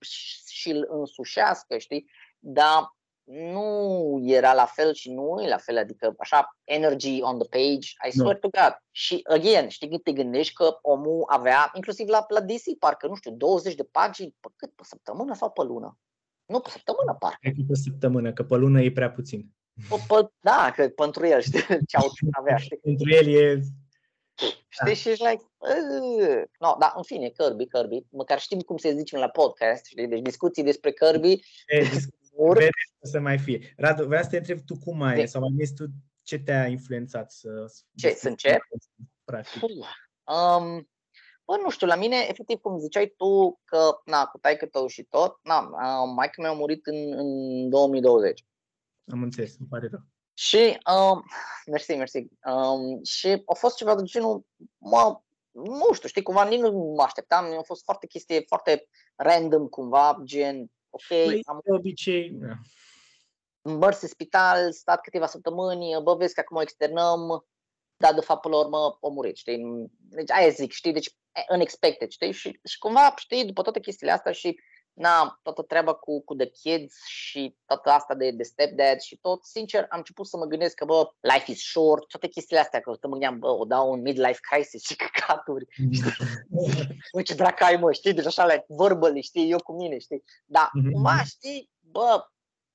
și-l însușească, știi? Dar nu era la fel și nu e la fel, adică așa, energy on the page, I swear no. to God. Și, again, știi când te gândești că omul avea, inclusiv la, la DC, parcă, nu știu, 20 de pagini, pe cât, pe săptămână sau pe lună? Nu, pe săptămână, parcă. Cred că pe săptămână, că pe lună e prea puțin. Pe, pe, da, că pentru el, știi, ce au avea, știi? pentru el e Știi? Da. Și ești like, no, da, în fine, Kirby, Kirby, măcar știm cum se zice la podcast, știi? Deci discuții despre Kirby, e, Ur... Vede să mai fie. Radu, vreau să te întreb tu cum ai, sau mai tu ce te-a influențat să... Ce, să încep? Practic. Um, bă, nu știu, la mine, efectiv, cum ziceai tu, că, na, cu taică tău și tot, na, uh, maică mi-a murit în, în 2020. Am înțeles, îmi pare rău. Și, um, mersi, mersi, um, și a fost ceva de genul, mă, nu știu, știi, cumva nici nu mă așteptam, a fost foarte chestie, foarte random cumva, gen, ok, păi, am... De obicei, da. Mărs în spital, stat câteva săptămâni, bă, vezi că acum o externăm, dar de fapt, până la urmă, a murit, știi? Deci aia zic, știi? Deci unexpected, știi? Și, și cumva, știi, după toate chestiile astea și na, toată treaba cu, cu The Kids și toată asta de, de stepdad și tot, sincer, am început să mă gândesc că, bă, life is short, toate chestiile astea, că mă gândeam, bă, o dau un midlife crisis și căcaturi, bă, ce dracu ai, mă, știi, deci așa, like, verbally, știi, eu cu mine, știi, dar, mm-hmm. cumva, știi, bă,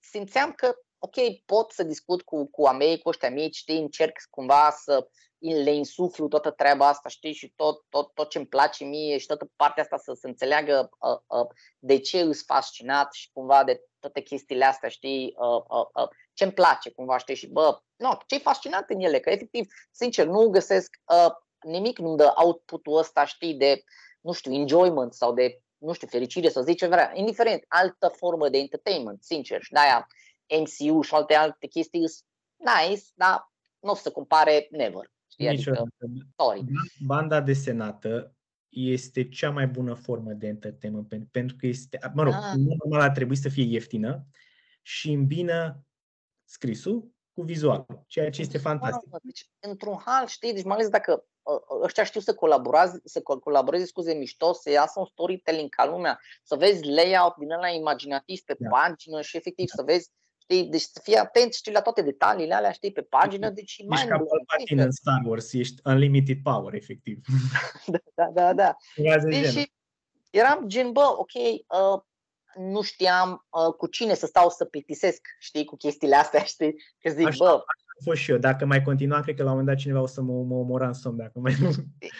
simțeam că, ok, pot să discut cu, cu a mei, cu ăștia mici, știi, încerc cumva să le insuflu toată treaba asta, știi, și tot, tot, tot ce îmi place mie și toată partea asta să se înțeleagă uh, uh, de ce îs fascinat și cumva de toate chestiile astea, știi, uh, uh, uh, ce îmi place cumva, știi, și bă, no, ce e fascinant în ele, că efectiv, sincer, nu găsesc uh, nimic nu dă output-ul ăsta, știi, de, nu știu, enjoyment sau de, nu știu, fericire sau zice vrea, indiferent, altă formă de entertainment, sincer, și de-aia MCU și alte alte chestii nice, dar nu o să compare never. Știi? Adică, sorry. Banda desenată este cea mai bună formă de entertainment pentru că este, mă rog, ah. normal ar trebui să fie ieftină și îmbină scrisul cu vizualul, ceea ce este fantastic. Deci, într-un hal, știi, deci mai ales dacă ă, ăștia știu să colaboreze, să colaboreze, scuze, mișto, să iasă un storytelling ca lumea, să vezi layout din ăla imaginativ pe da. pagină și efectiv da. să vezi Știi? Deci să fii atent, știi, la toate detaliile alea, știi, pe pagină, deci mai Ești ca Palpatine în Star Wars, ești unlimited power, efectiv. da, da, da. da. și eram gen, bă, ok, uh, nu știam uh, cu cine să stau să plictisesc, știi, cu chestiile astea, știi, că zic, așa, bă... Așa am fost și eu, dacă mai continua, cred că la un moment dat cineva o să mă, mă omora în somn, dacă mai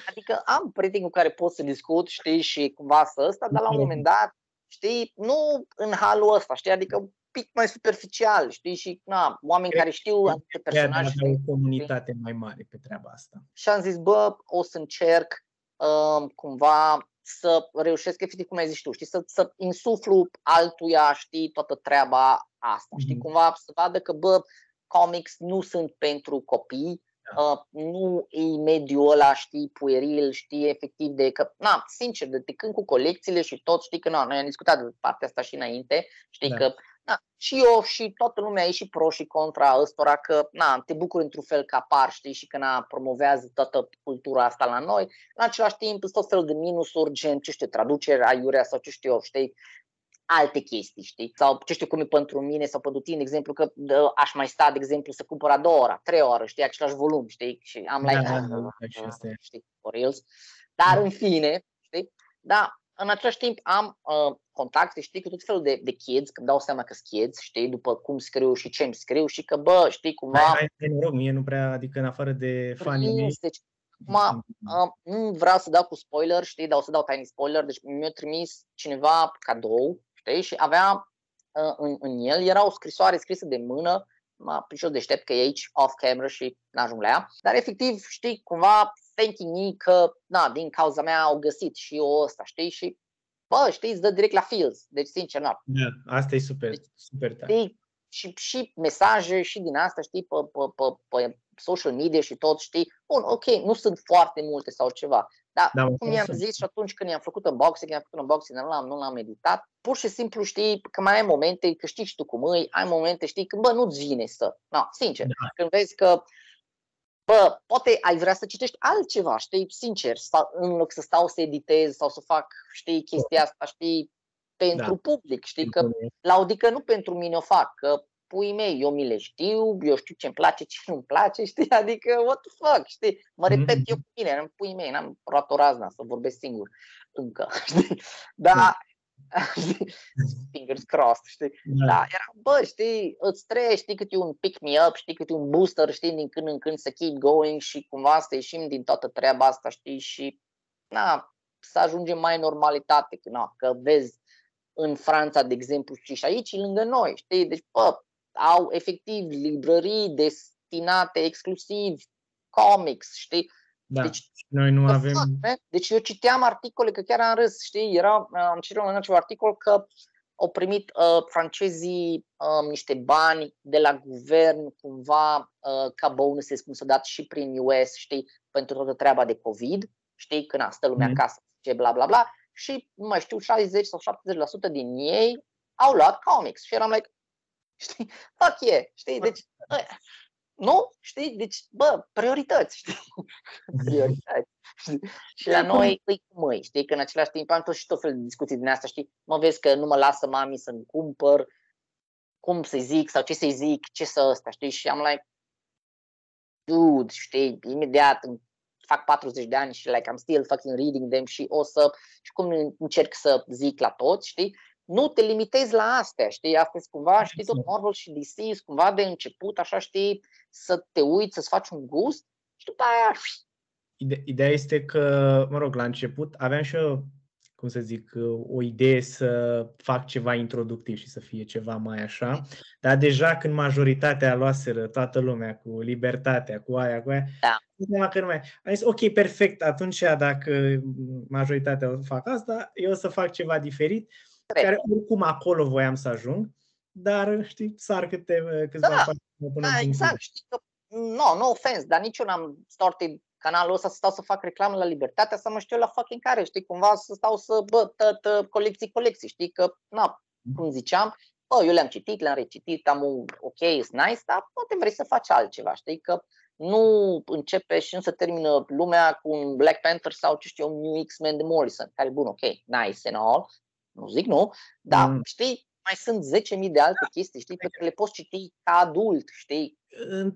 Adică am prieteni cu care pot să discut, știi, și cumva să ăsta, dar la un moment dat, știi, nu în halul ăsta, știi, adică pic mai superficial, știi, și na, oameni care știu anumite personaje. Chiar o comunitate mai mare pe treaba asta. Și am zis, bă, o să încerc uh, cumva să reușesc, efectiv, cum ai zis tu, știi, să, să insuflu altuia, știi, toată treaba asta, mm-hmm. știi, mhm. cumva să vadă că, bă, comics nu sunt pentru copii, da. uh, nu e mediul ăla, știi, pueril, știi, efectiv de că, na, sincer, de, de când cu colecțiile și tot, știi că, na, noi am discutat de partea asta și înainte, știi da. că, na, și eu și toată lumea e și pro și contra ăstora că, na, te bucuri într-un fel că apar, știi, și că, na, promovează toată cultura asta la noi, în același timp, tot fel de minusuri, gen, ce știu, traducerea aiurea sau ce știu eu, știi, alte chestii, știi? Sau ce știu cum e pentru mine sau pentru tine, de exemplu, că dă, aș mai sta, de exemplu, să cumpăr a doua oră, trei ore, știi, același volum, știi? Și am da, like, da, da, da, știi, for reals. Dar, în fine, știi? Da, în același timp am uh, contacte, știi, cu tot felul de, de kids, că dau seama că sunt kids, știi, după cum scriu și ce îmi scriu și că, bă, știi, cumva... Hai, hai, noroc, mie nu prea, adică în afară de fanii Deci, Ma, uh, nu vreau să dau cu spoiler, știi, dar o să dau tiny spoiler. Deci mi-a trimis cineva cadou știi? Și avea uh, în, în el, era o scrisoare scrisă de mână, mă și eu deștept că e aici off camera și n-ajung la ea, dar efectiv, știi, cumva thanking me că, na, din cauza mea au găsit și eu ăsta, știi, și bă, știi, îți dă direct la feels, deci sincer, na. Yeah, asta e super, deci, super tare. Știi, și, și mesaje și din asta, știi, pe, pe, pe, pe social media și tot, știi, bun, ok, nu sunt foarte multe sau ceva, dar da, cum i-am zis și atunci când i-am făcut unboxing, i-am făcut unboxing, nu l-am, nu l-am meditat, pur și simplu știi că mai ai momente, că știi și tu cum îi, ai momente, știi, când bă, nu-ți vine să, no, sincer, da. când vezi că bă, poate ai vrea să citești altceva, știi, sincer, stau, în loc să stau să editez sau să fac, știi, chestia asta, știi, pentru da. public, știi, că la adică nu pentru mine o fac, că pui mei, eu mi le știu, eu știu ce-mi place, ce nu-mi place, știi, adică what the fuck, știi, mă repet mm-hmm. eu cu mine, în pui mei, n-am luat o razna să vorbesc singur încă, știi, dar fingers crossed, știi? Da. da, era, bă, știi, îți trebuie, știi cât e un pick-me-up, știi cât e un booster, știi, din când în când să keep going și cumva să ieșim din toată treaba asta, știi, și, na, să ajungem mai în normalitate, că, na, că vezi în Franța, de exemplu, și aici, lângă noi, știi, deci, bă, au efectiv librării destinate exclusiv comics, știi? Da. Deci, noi nu avem... Fac, deci eu citeam articole, că chiar am râs, știi, era, am citit un ceva articol că au primit uh, francezii uh, niște bani de la guvern cumva uh, ca bonuses, cum s-a dat și prin US, știi, pentru toată treaba de COVID, știi, când a stă lumea mm. acasă, ce bla bla bla, și nu mai știu, 60 sau 70% din ei au luat comics. Și eram like, știi, fuck yeah, știi, deci, nu? Știi? Deci, bă, priorități, știi? priorități. Știi? Și la noi îi cu măi, știi? Că în același timp am tot și tot fel de discuții din asta, știi? Mă vezi că nu mă lasă mami să-mi cumpăr, cum să-i zic sau ce să-i zic, ce să ăsta, știi? Și am like, dude, știi, imediat fac 40 de ani și like I'm still fucking reading them și o să, și cum încerc să zic la toți, știi? Nu te limitezi la astea, știi? Asta cumva, știi, tot Marvel și DC cumva de început, așa, știi, să te uiți, să-ți faci un gust și după aia... Ideea este că, mă rog, la început aveam și eu, cum să zic, o idee să fac ceva introductiv și să fie ceva mai așa, dar deja când majoritatea luaseră toată lumea cu libertatea, cu aia, cu aia, da. că nu mai... Am zis, ok, perfect, atunci dacă majoritatea o fac asta, eu o să fac ceva diferit care oricum acolo voiam să ajung, dar știi, sar câte, câțiva da, până da, exact, știi că, no, no offense, dar nici eu n-am started canalul ăsta să stau să fac reclamă la Libertatea, să mă știu la fucking care, știi, cumva să stau să, bă, tă, colecții, colecții, știi, că, na, cum ziceam, bă, eu le-am citit, le-am recitit, am un, ok, it's nice, dar poate vrei să faci altceva, știi, că nu începe și nu se termină lumea cu un Black Panther sau, ce știu, un New X-Men de Morrison, care, bun, ok, nice and all, nu zic nu, dar mm. știi, mai sunt 10.000 de alte chestii, știi, pe care le poți citi ca adult, știi?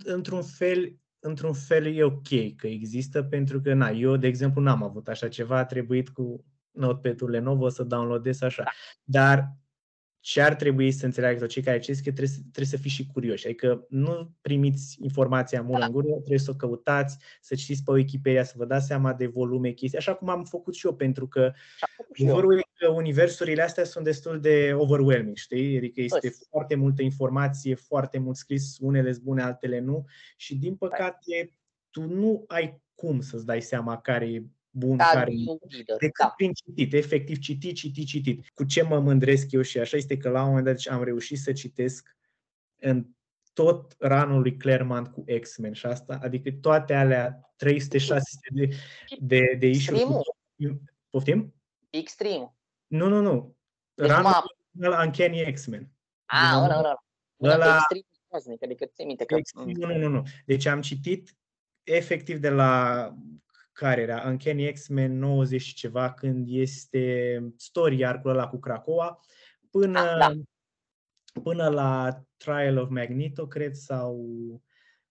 Într-un fel, într-un fel e ok că există, pentru că, na, eu, de exemplu, n-am avut așa ceva, a trebuit cu notepad-ul Lenovo să downloadez așa. Da. Dar ce ar trebui să înțeleagă sau cei care citesc că trebuie, trebuie să fii și curioși. Adică nu primiți informația mult da. în gură, trebuie să o căutați, să citiți pe Wikipedia, să vă dați seama de volume, chestii, așa cum am făcut și eu, pentru că adevărul e că universurile astea sunt destul de overwhelming, știi? Adică este Ăs. foarte multă informație, foarte mult scris, unele sunt bune, altele nu și din păcate tu nu ai cum să-ți dai seama care e bun da, care decât da. prin citit, efectiv citit, citit, citit. Cu ce mă mândresc eu și așa este că la un moment dat am reușit să citesc în tot ranul lui Claremont cu X-Men și asta, adică toate alea 300-600 de, de, de issue Poftim? Extreme. Nu, nu, nu. Deci ranul la Uncanny X-Men. Ah, ăla, ăla. Ăla, extreme adică ți minte că... Nu, nu, nu, nu. Deci am citit efectiv de la care era Uncanny X-Men 90 și ceva, când este story arcul ăla cu Krakoa, până, ah, da. până la Trial of Magneto, cred, sau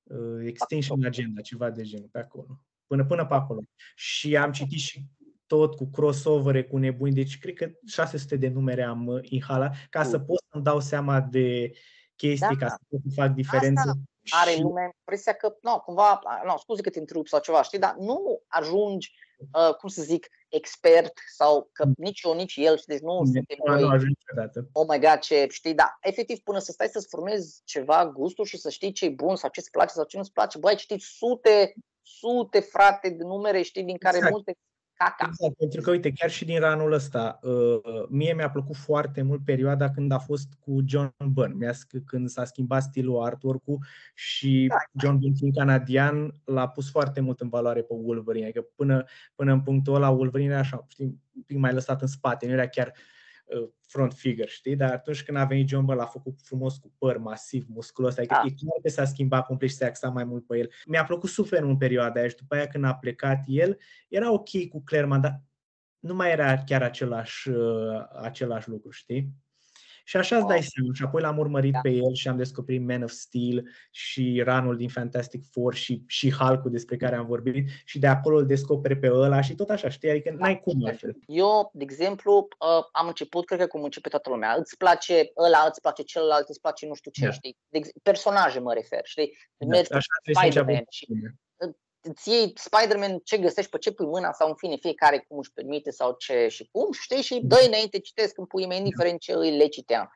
uh, Extinction Agenda, ceva de genul, pe acolo. Până, până pe acolo. Și am citit și tot cu crossovere, cu nebuni, deci cred că 600 de numere am uh, inhalat ca să pot să-mi dau seama de chestii, da. ca să pot să fac diferențe. Asta are și... lumea impresia că, nu, cumva, nu, scuze că te întrerup sau ceva, știi, dar nu ajungi, uh, cum să zic, expert sau că mm. nici eu, nici el, deci nu suntem noi, nu oh my god, ce, știi, da, efectiv, până să stai să-ți formezi ceva gustul și să știi ce e bun sau ce-ți place sau ce nu-ți place, băi, ai citit sute, sute, frate, de numere, știi, din care exact. multe caca. Exact, pentru că, uite, chiar și din ranul ăsta, uh, mie mi-a plăcut foarte mult perioada când a fost cu John Byrne, mi-a, când s-a schimbat stilul artwork și da. John Byrne fiind canadian l-a pus foarte mult în valoare pe Wolverine, adică până, până în punctul ăla Wolverine era așa, știi, un pic mai lăsat în spate, nu era chiar uh, Uh, front figure, știi? Dar atunci când a venit John Ball, l-a făcut frumos cu păr masiv, musculos, adică ah. e clar că s-a schimbat complet și s-a axat mai mult pe el. Mi-a plăcut super în perioada aia și după aia când a plecat el, era ok cu Claremont, dar nu mai era chiar același, uh, același lucru, știi? Și așa îți dai seama. Și apoi l-am urmărit da. pe el și am descoperit Man of Steel și ranul din Fantastic Four și, și hulk despre care am vorbit și de acolo îl descoperi pe ăla și tot așa, știi? Adică n-ai cum altfel. Eu, de exemplu, uh, am început, cred că cum începe toată lumea. Îți place ăla, îți place celălalt, îți place nu știu ce, da. știi? De personaje mă refer, știi? Da, Mergi așa Spider-Man și îți iei Spider-Man, ce găsești, pe ce pui mâna sau în fine, fiecare cum își permite sau ce și cum, știi, și dă înainte, citesc în pui mei, indiferent ce îi le citeam.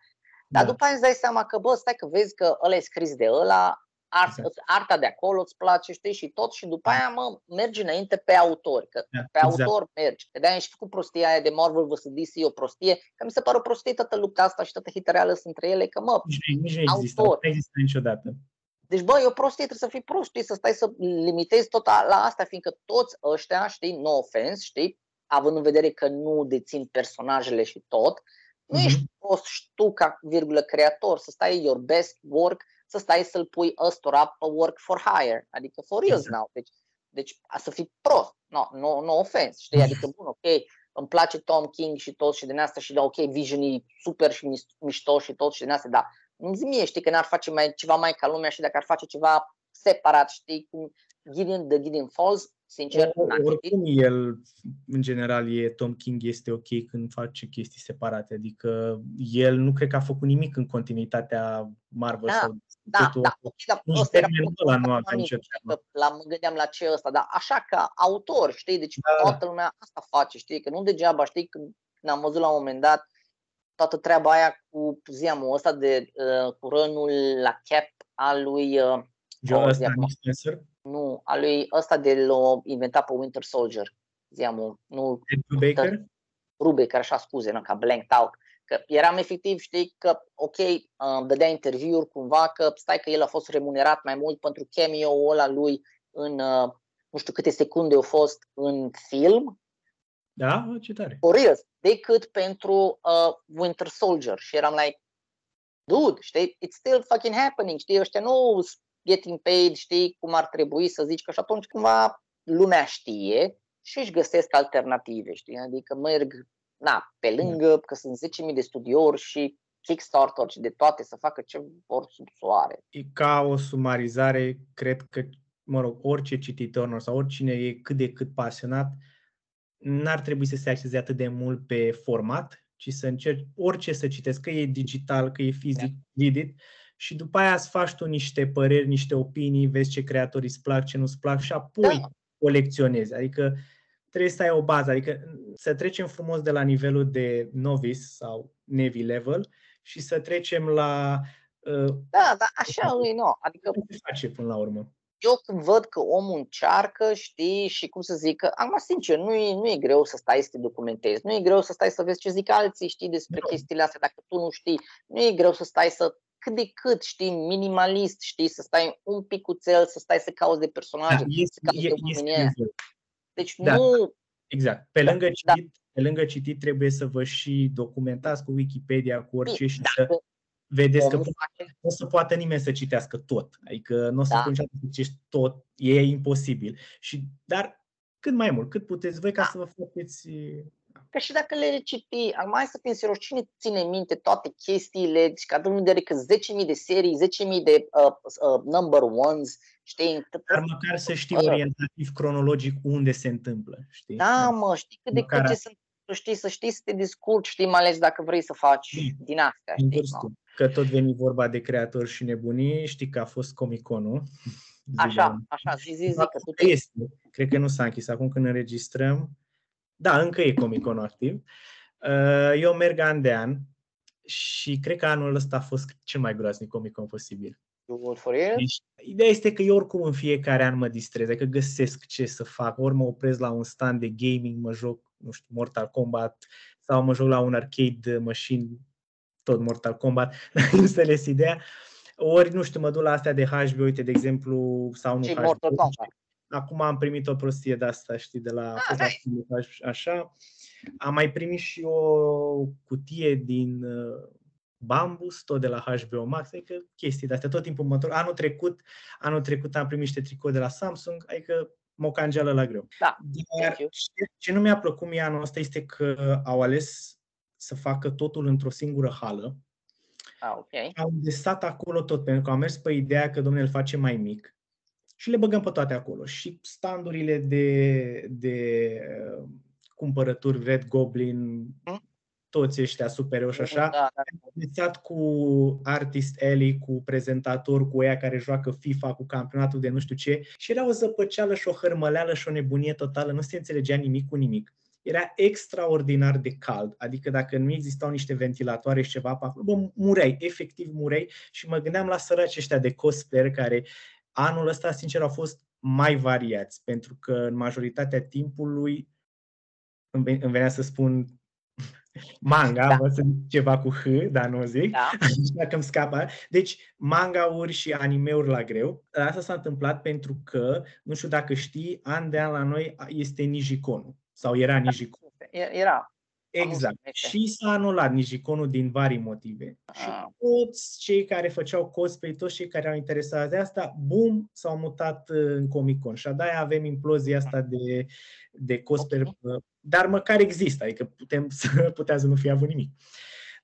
Dar da. după aia îți dai seama că, bă, stai că vezi că ăla e scris de ăla, art, exact. arta de acolo îți place, știi, și tot, și după aia, mă, mergi înainte pe autor, că da, pe exact. autor mergi. Că de-aia și făcut prostia aia de Marvel vs. DC, o prostie, că mi se pare o prostie toată lupta asta și toată hităreală sunt între ele, că, mă, nici, nici nu există, autor. nu există niciodată. Deci, bă, e o prostie, trebuie să fii prost, știi, să stai să limitezi tot la asta, fiindcă toți ăștia, știi, no offense, știi, având în vedere că nu dețin personajele și tot, nu mm-hmm. ești prost tu ca virgulă creator, să stai your best work, să stai să-l pui ăstora pe work for hire, adică for real exact. now. Deci, deci a să fii prost, no, no, no offense, știi, adică bun, ok, îmi place Tom King și tot și din asta și da, ok, Vision e super și mișto și tot și din asta, dar nu zi mie, știi, că n-ar face mai, ceva mai ca lumea și dacă ar face ceva separat, știi, cum Gideon, The Gideon Falls, sincer, o, Oricum el, în general, e, Tom King este ok când face chestii separate, adică el nu cred că a făcut nimic în continuitatea Marvel da. sau da, da, da, nu ăsta era ăla nu avea nicio La, mă gândeam la ce ăsta, dar așa ca autor, știi, deci da. toată lumea asta face, știi, că nu degeaba, știi, când am văzut la un moment dat toată treaba aia cu ziamul ăsta de uh, cu rănul la cap al lui uh, John ăsta, Nu, al lui ăsta de l-a inventat pe Winter Soldier. Ziamul, nu Baker? Rubecker, așa scuze, nu, ca blank out. Că eram efectiv, știi, că ok, uh, dădea interviuri cumva, că stai că el a fost remunerat mai mult pentru cameo-ul ăla lui în uh, nu știu câte secunde au fost în film. Da? Ce tare. For real decât pentru uh, Winter Soldier. Și eram like, dude, știi, it's still fucking happening, știi, ăștia nu getting paid, știi, cum ar trebui să zici, că și atunci cumva lumea știe și își găsesc alternative, știi, adică merg, na, pe lângă, că sunt 10.000 de studiouri și Kickstarter și de toate să facă ce vor sub soare. E ca o sumarizare, cred că, mă rog, orice cititor sau oricine e cât de cât pasionat, n-ar trebui să se axeze atât de mult pe format, ci să încerci orice să citesc, că e digital, că e fizic, edit, da. și după aia să faci tu niște păreri, niște opinii, vezi ce creatori îți plac, ce nu-ți plac și apoi da. colecționezi. Adică trebuie să ai o bază, adică să trecem frumos de la nivelul de novice sau Navy level și să trecem la... Uh, da, da, așa e, nu. Adică... Ce face până la urmă? Eu când văd că omul încearcă, știi, și cum să zic, că, acum sincer, nu e, nu e greu să stai să te documentezi, nu e greu să stai să vezi ce zic alții, știi, despre no. chestiile astea, dacă tu nu știi, nu e greu să stai să cât de cât, știi, minimalist, știi, să stai un picuțel, să stai să cauți de personaje, Da, este, să cauți e, de este oameni aia. nevoie. Deci Da. nu, Exact. Pe Da, lângă, da. citit, pe lângă citit trebuie să vă și documentați cu Wikipedia, cu orice și să dacă vedeți că omul face, nu o să poată nimeni să citească tot. Adică nu o să Da. da. niciodată să citești tot, e imposibil. Și, dar cât mai mult, cât puteți voi ca Da. să vă faceți... că și dacă le citi, acum hai să fim serios, cine ține minte toate chestiile, deci că avem în vedere că 10.000 de serii, 10.000 de uh, uh, number ones, știi? Dar măcar să știi Bă. orientativ cronologic unde se întâmplă. Știi? Da, mă, știi cât de Măcar cât ce asta. sunt, știi, să știi să te descurci, știi, mai ales dacă vrei să faci Bine. din astea, În știi? Vârstă. Că tot veni vorba de creatori și nebunii, știi că a fost Comic-Conul. Așa, așa, zi, zi, zi, că tu te... Este. Cred că nu s-a închis. Acum când înregistrăm, da, încă e Comic-Con activ. Uh, Eu merg an de an și cred că anul ăsta a fost cel mai groaznic Comic-Con posibil. Good for you. Deci, ideea este că eu oricum în fiecare an mă distrez, adică găsesc ce să fac. Ori mă opresc la un stand de gaming, mă joc, nu știu, Mortal Kombat sau mă joc la un arcade machine, tot Mortal Kombat, dar înțeles ideea. Ori, nu știu, mă duc la astea de HBO, uite, de exemplu, sau nu Și HBO. Mortal Kombat. Acum am primit o prostie de asta, știi, de la, Ah, a fost la nice. Filmaj, așa. Am mai primit și o cutie din uh, Bambus, tot de la HBO Max, adică chestii de astea, tot timpul mă întorc. Anul trecut, anul trecut am primit niște tricouri de la Samsung, adică mocangeală la greu. Da, Dar thank you. ce, ce nu mi-a plăcut mie anul ăsta este că au ales să facă totul într-o singură hală. Ah, ok. Au desat acolo tot, pentru că au mers pe ideea că, domnule, îl face mai mic și le băgăm pe toate acolo. Și standurile de, de uh, cumpărături, Red Goblin, Mm. toți ăștia supereroi și așa, Da, da. desat cu Artist Alley, cu prezentator, cu ea care joacă FIFA, cu campionatul de nu știu ce și era o zăpăceală și o hărmăleală și o nebunie totală, nu se înțelegea nimic cu nimic. Era extraordinar de cald, adică dacă nu existau niște ventilatoare și ceva pe acolo, bă, mureai, efectiv mureai și mă gândeam la săraci ăștia de cosplayer care anul ăsta, sincer, au fost mai variați, pentru că în majoritatea timpului îmi ve- îmi venea să spun manga, Da. da. să zic ceva cu H, dar nu o zic, Da. dacă îmi scapă. Deci, mangauri și animeuri la greu. Asta s-a întâmplat pentru că, nu știu dacă știi, an de an la noi este Nijiconul. Sau era Nijiconul. E- Era. Exact. este. Și s-a anulat Nijiconul din vari motive. Și Ah. toți cei care făceau cosplay, toți cei care au interesat de asta, bum, s-au mutat uh, în Comic Con. Și de-aia avem implozia asta de, de cosplay. Ok. Dar măcar există, adică putem să putea să nu fie avut nimic.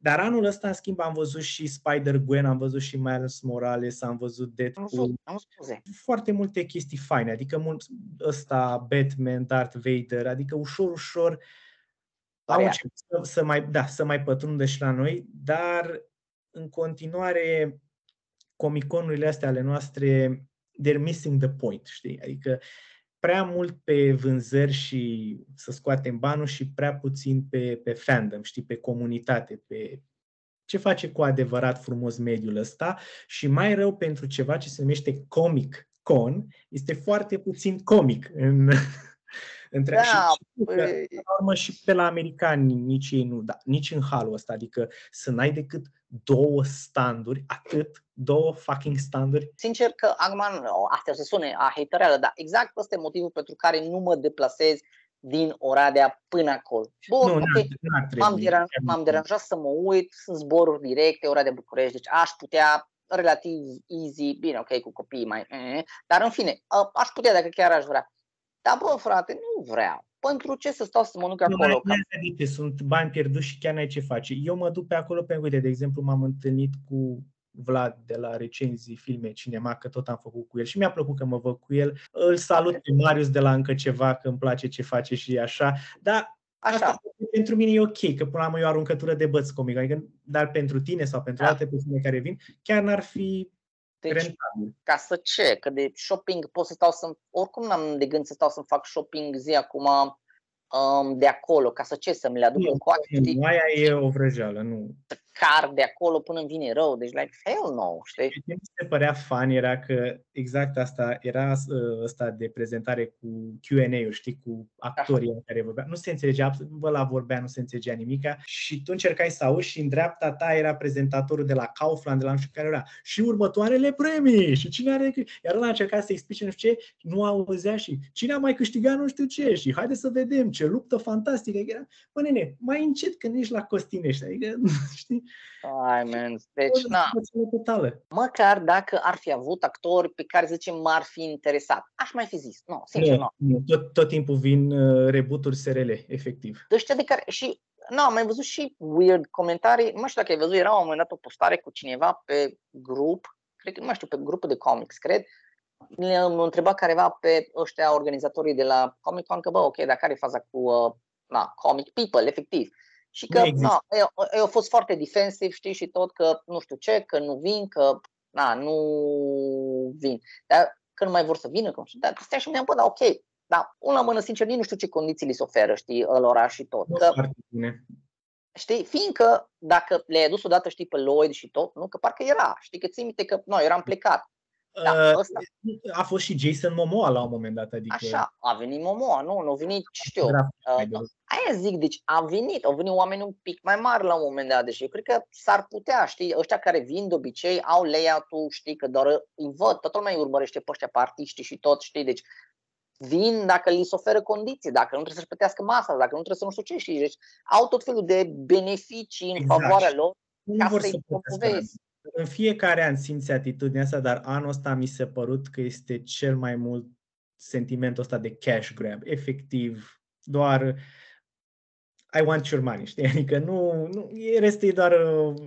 Dar anul ăsta, în schimb, am văzut și Spider-Gwen, am văzut și Miles Morales, am văzut Am Deadpool, văzut, am scuze. foarte multe chestii faine, adică mult, ăsta, Batman, Darth Vader, adică ușor, ușor au Variat. început să, să, mai, da, să mai pătrundă și la noi, dar în continuare comiconurile astea ale noastre, they're missing the point, știi? Adică prea mult pe vânzări și să scoatem banul și prea puțin pe, pe fandom, știi, pe comunitate, pe ce face cu adevărat frumos mediul ăsta. Și mai rău pentru ceva ce se numește Comic Con, este foarte puțin comic în, între Da, și, și, că, păi, până la urmă și pe la americani nici ei nu, da, nici în halul ăsta, adică să n-ai decât două standuri, atât, două fucking standuri. sincer că acum, nu, astea o să sune a hatereală, dar exact ăsta e motivul pentru care nu mă deplasez din Oradea până acolo. Bun, nu, ok, n-ar, n-ar trebui. m-am, deran- Chiar m-am nu. deranjat să mă uit, sunt zboruri directe, Oradea București, deci aș putea relativ easy, bine, ok, cu copiii mai, eh, dar în fine, a- aș putea dacă chiar aș vrea. Dar bă, frate, nu vreau. Pentru ce să stau să mănânc Nu, acolo? mai- Ca... mai de ce, sunt bani pierduți și chiar n-ai ce face. Eu mă duc pe acolo pentru, uite, de exemplu, m-am întâlnit cu Vlad de la recenzii filme cinema, că tot am făcut cu el și mi-a plăcut că mă văd cu el. Îl salut pe Marius de la încă ceva, că îmi place ce face și așa. Dar Așa, Asta pentru mine e ok, că până la urmă e o aruncătură de băți comic. Adică, dar pentru tine sau pentru Da. alte persoane care vin, chiar n-ar fi deci rentabil. ca să ce? Că de shopping pot să stau să oricum n-am de gând să stau să-mi fac shopping zi acum um, de acolo, ca să ce, să mi le aduc Nu, în coace, știi? Nu, aia e o vrăjeală, nu. Car de acolo până îmi vine rău. Deci, like, hell no, știi? Ce mi se părea fan era că exact asta era ăsta de prezentare cu Q&A-uri, știi, cu actorii în care vorbea. Nu se înțelegea, bă, la vorbea, nu se înțelegea nimica și tu încercai să auzi și în dreapta ta era prezentatorul de la Kaufland, de la nu știu care era și următoarele premii și cine are... Iar ăla încerca să explice nu știu ce, nu auzea și cine a mai câștigat nu știu ce și haide să vedem ce luptă fantastică. Era, bă, nene, mai încet când ești la Costinești, adică, știi? Ai, man. Deci, na. Totală. Măcar dacă ar fi avut actori pe care, zicem, m-ar fi interesat. Aș mai fi zis. Nu, sincer, nu. nu. Tot, tot timpul vin uh, rebooturi SRL, efectiv. De de care, și nu, am mai văzut și weird comentarii. Nu știu dacă ai văzut, era un moment dat o postare cu cineva pe grup, cred că, nu mai știu, pe grupul de comics, cred, le-am întrebat careva pe ăștia organizatorii de la Comic Con că, bă, ok, dar care e faza cu uh, na, comic people, efectiv. Și că na, eu, eu a fost foarte defensiv, știi, și tot că nu știu ce, că nu vin, că na, nu vin. Dar că nu mai vor să vină, că nu știu, dar stai și mi-am bă, da, ok, dar un la mână, sincer, nici nu știu ce condiții li se oferă, știi, lor și tot. Că, știi, fiindcă dacă le-ai dus odată, știi, pe Lloyd și tot, nu, că parcă era, știi, că ții minte că noi eram plecat. Da, uh, A fost și Jason Momoa la un moment dat. Adică... Așa, a venit Momoa, nu, nu a venit, știu. Uh, aia zic, deci a venit, au venit oameni un pic mai mari la un moment dat, deci eu cred că s-ar putea, știi, ăștia care vin de obicei au layout-ul, știi, că doar îi văd, toată lumea îi urmărește pe ăștia pe artiști și tot, știi, deci vin dacă li se oferă condiții, dacă nu trebuie să-și plătească masa, dacă nu trebuie să nu știu ce, știi, deci au tot felul de beneficii în exact. favoarea lor ca să-i promovezi în fiecare an simți atitudinea asta, dar anul ăsta mi se părut că este cel mai mult sentimentul ăsta de cash grab. Efectiv, doar I want your money, știi? Adică nu, nu restul e doar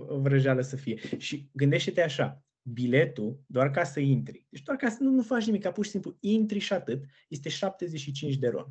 o vrăjeală să fie. Și gândește-te așa, biletul, doar ca să intri, deci doar ca să nu, nu faci nimic, ca pur și simplu intri și atât, este 75 de ron.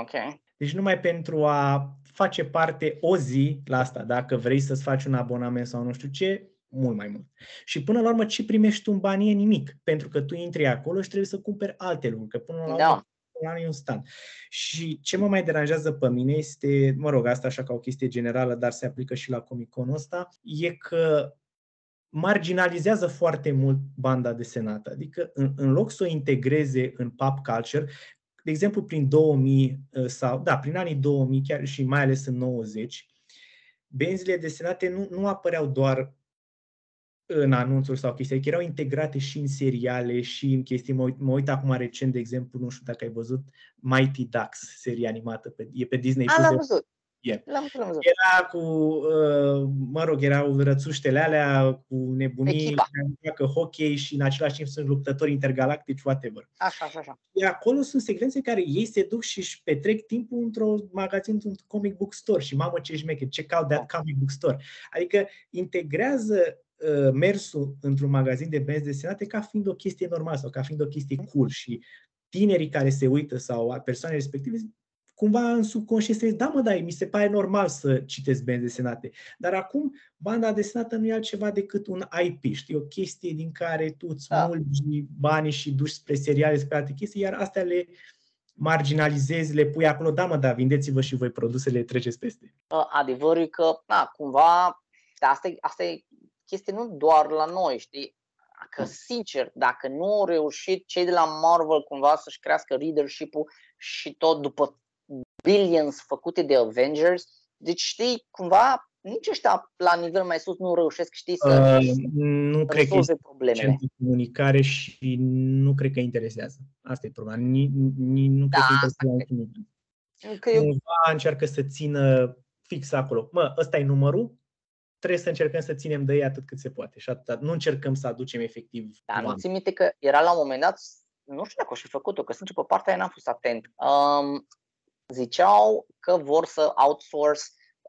Ok. Deci numai pentru a face parte o zi la asta, dacă vrei să-ți faci un abonament sau nu știu ce, mult mai mult. Și până la urmă ce primești tu în bani e nimic, pentru că tu intri acolo și trebuie să cumperi alte lucruri, că până la urmă da. la e un stand. Și ce mă mai deranjează pe mine este, mă rog, asta așa ca o chestie generală, dar se aplică și la Comic-Con ăsta, e că marginalizează foarte mult banda desenată. Adică în, în loc să o integreze în pop culture, de exemplu, prin 2000 uh, sau, da, prin anii 2000 chiar și mai ales în 90, benzile desenate nu, nu apăreau doar în anunțuri sau chestii, adică erau integrate și în seriale și în chestii. Mă uit, mă uit acum recent, de exemplu, nu știu dacă ai văzut Mighty Ducks, serie animată, pe, e pe Disney+. A, l-am văzut. Yeah. Era cu, uh, mă rog, erau rățuștele alea cu nebunii, că hockey și în același timp sunt luptători intergalactici, whatever. Așa, așa, așa. Iar acolo sunt secvențe în care ei se duc și își petrec timpul într-o magazin, într-un comic book store și mamă ce șmeche, check out that comic book store. Adică integrează uh, mersul într-un magazin de benzi desenate ca fiind o chestie normală sau ca fiind o chestie cool și tinerii care se uită sau persoanele respective cumva în subconștient să da mă, da, mi se pare normal să citesc benzi desenate. Dar acum, banda desenată nu e altceva decât un IP, știi, o chestie din care tu îți da. mulgi banii și duci spre seriale, spre alte chestii, iar astea le marginalizezi, le pui acolo, da mă, da, vindeți-vă și voi produsele, treceți peste. Adevărul e că, na, cumva, da, asta e, asta e chestie nu doar la noi, știi, că sincer, dacă nu au reușit cei de la Marvel cumva să-și crească leadership-ul și tot după billions făcute de Avengers, deci știi, cumva nici ăștia la nivel mai sus nu reușesc, știi, să uh, nu cred că este problemele. de comunicare și nu cred că interesează. Asta e problema. Ni, ni, nu da, cred că interesează nimic. Că eu... Cumva încearcă să țină fix acolo. Mă, ăsta e numărul, trebuie să încercăm să ținem de ei atât cât se poate. Și atât. Nu încercăm să aducem efectiv. Da, nu ți minte că era la un moment dat, nu știu dacă o și făcut-o, că sincer pe partea aia n-am fost atent. Um, ziceau că vor să outsource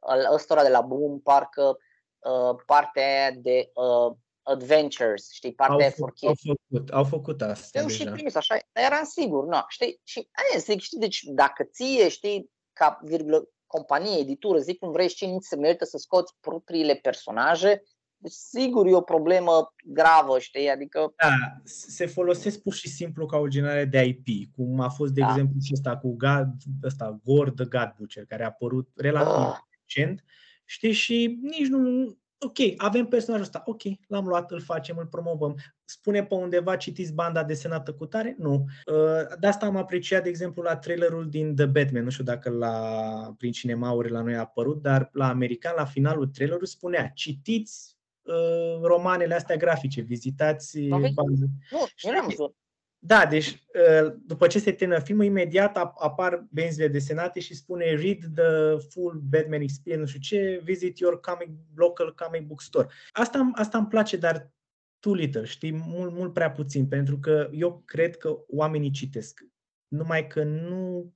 uh, ăstora de la Boom, parcă uh, partea de uh, adventures, știi, partea au for kids. Au făcut, au făcut asta Eu și prins, așa, eram sigur, nu, știi, și aia zic, știi, deci dacă ție, știi, ca virgulă, companie, editură, zic cum vrei, și nici se merită să scoți propriile personaje, deci, sigur e o problemă gravă, știi? Adică... Da, se folosesc pur și simplu ca o generare de IP, cum a fost, de da. exemplu, și ăsta cu God, ăsta, Gore the God Butcher, care a apărut relativ uh. recent Știi, și nici nu, ok, avem personajul ăsta, ok, l-am luat, îl facem, îl promovăm. Spune pe undeva, citiți banda desenată cu tare? Nu. Uh, de asta am apreciat, de exemplu, la trailerul din The Batman, nu știu dacă la, prin cinemauri la noi a apărut, dar la american, la finalul trailerului, spunea, citiți uh, romanele astea grafice, vizitați Okay. banda. Nu, eu n-am văzut. Da, deci uh, după ce se termină filmul, imediat ap- apar benzile desenate și spune read the full Batman experience, nu știu ce, visit your comic, local comic book store. Asta, asta îmi place, dar too little, știi, mult, mult prea puțin, pentru că eu cred că oamenii citesc. Numai că nu,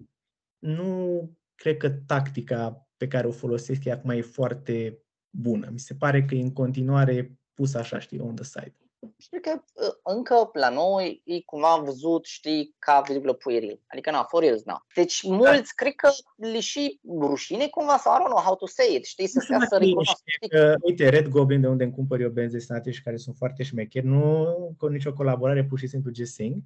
nu cred că tactica pe care o folosesc e acum e foarte bună. Mi se pare că e în continuare pus așa, știi, on the side. Știi că uh, încă la noi e cumva văzut, știi, ca virgulă pueril. Adică, na, for reals, na. Deci mulți cred că le și rușine cumva sau I don't know how to say it, știi, să, Nu știu să dacă e, recunoască. știi că, uite, Red Goblin, de unde îmi cumpăr eu benzi desenate și care sunt foarte șmecheri, nu cu nicio colaborare, pur și simplu just saying.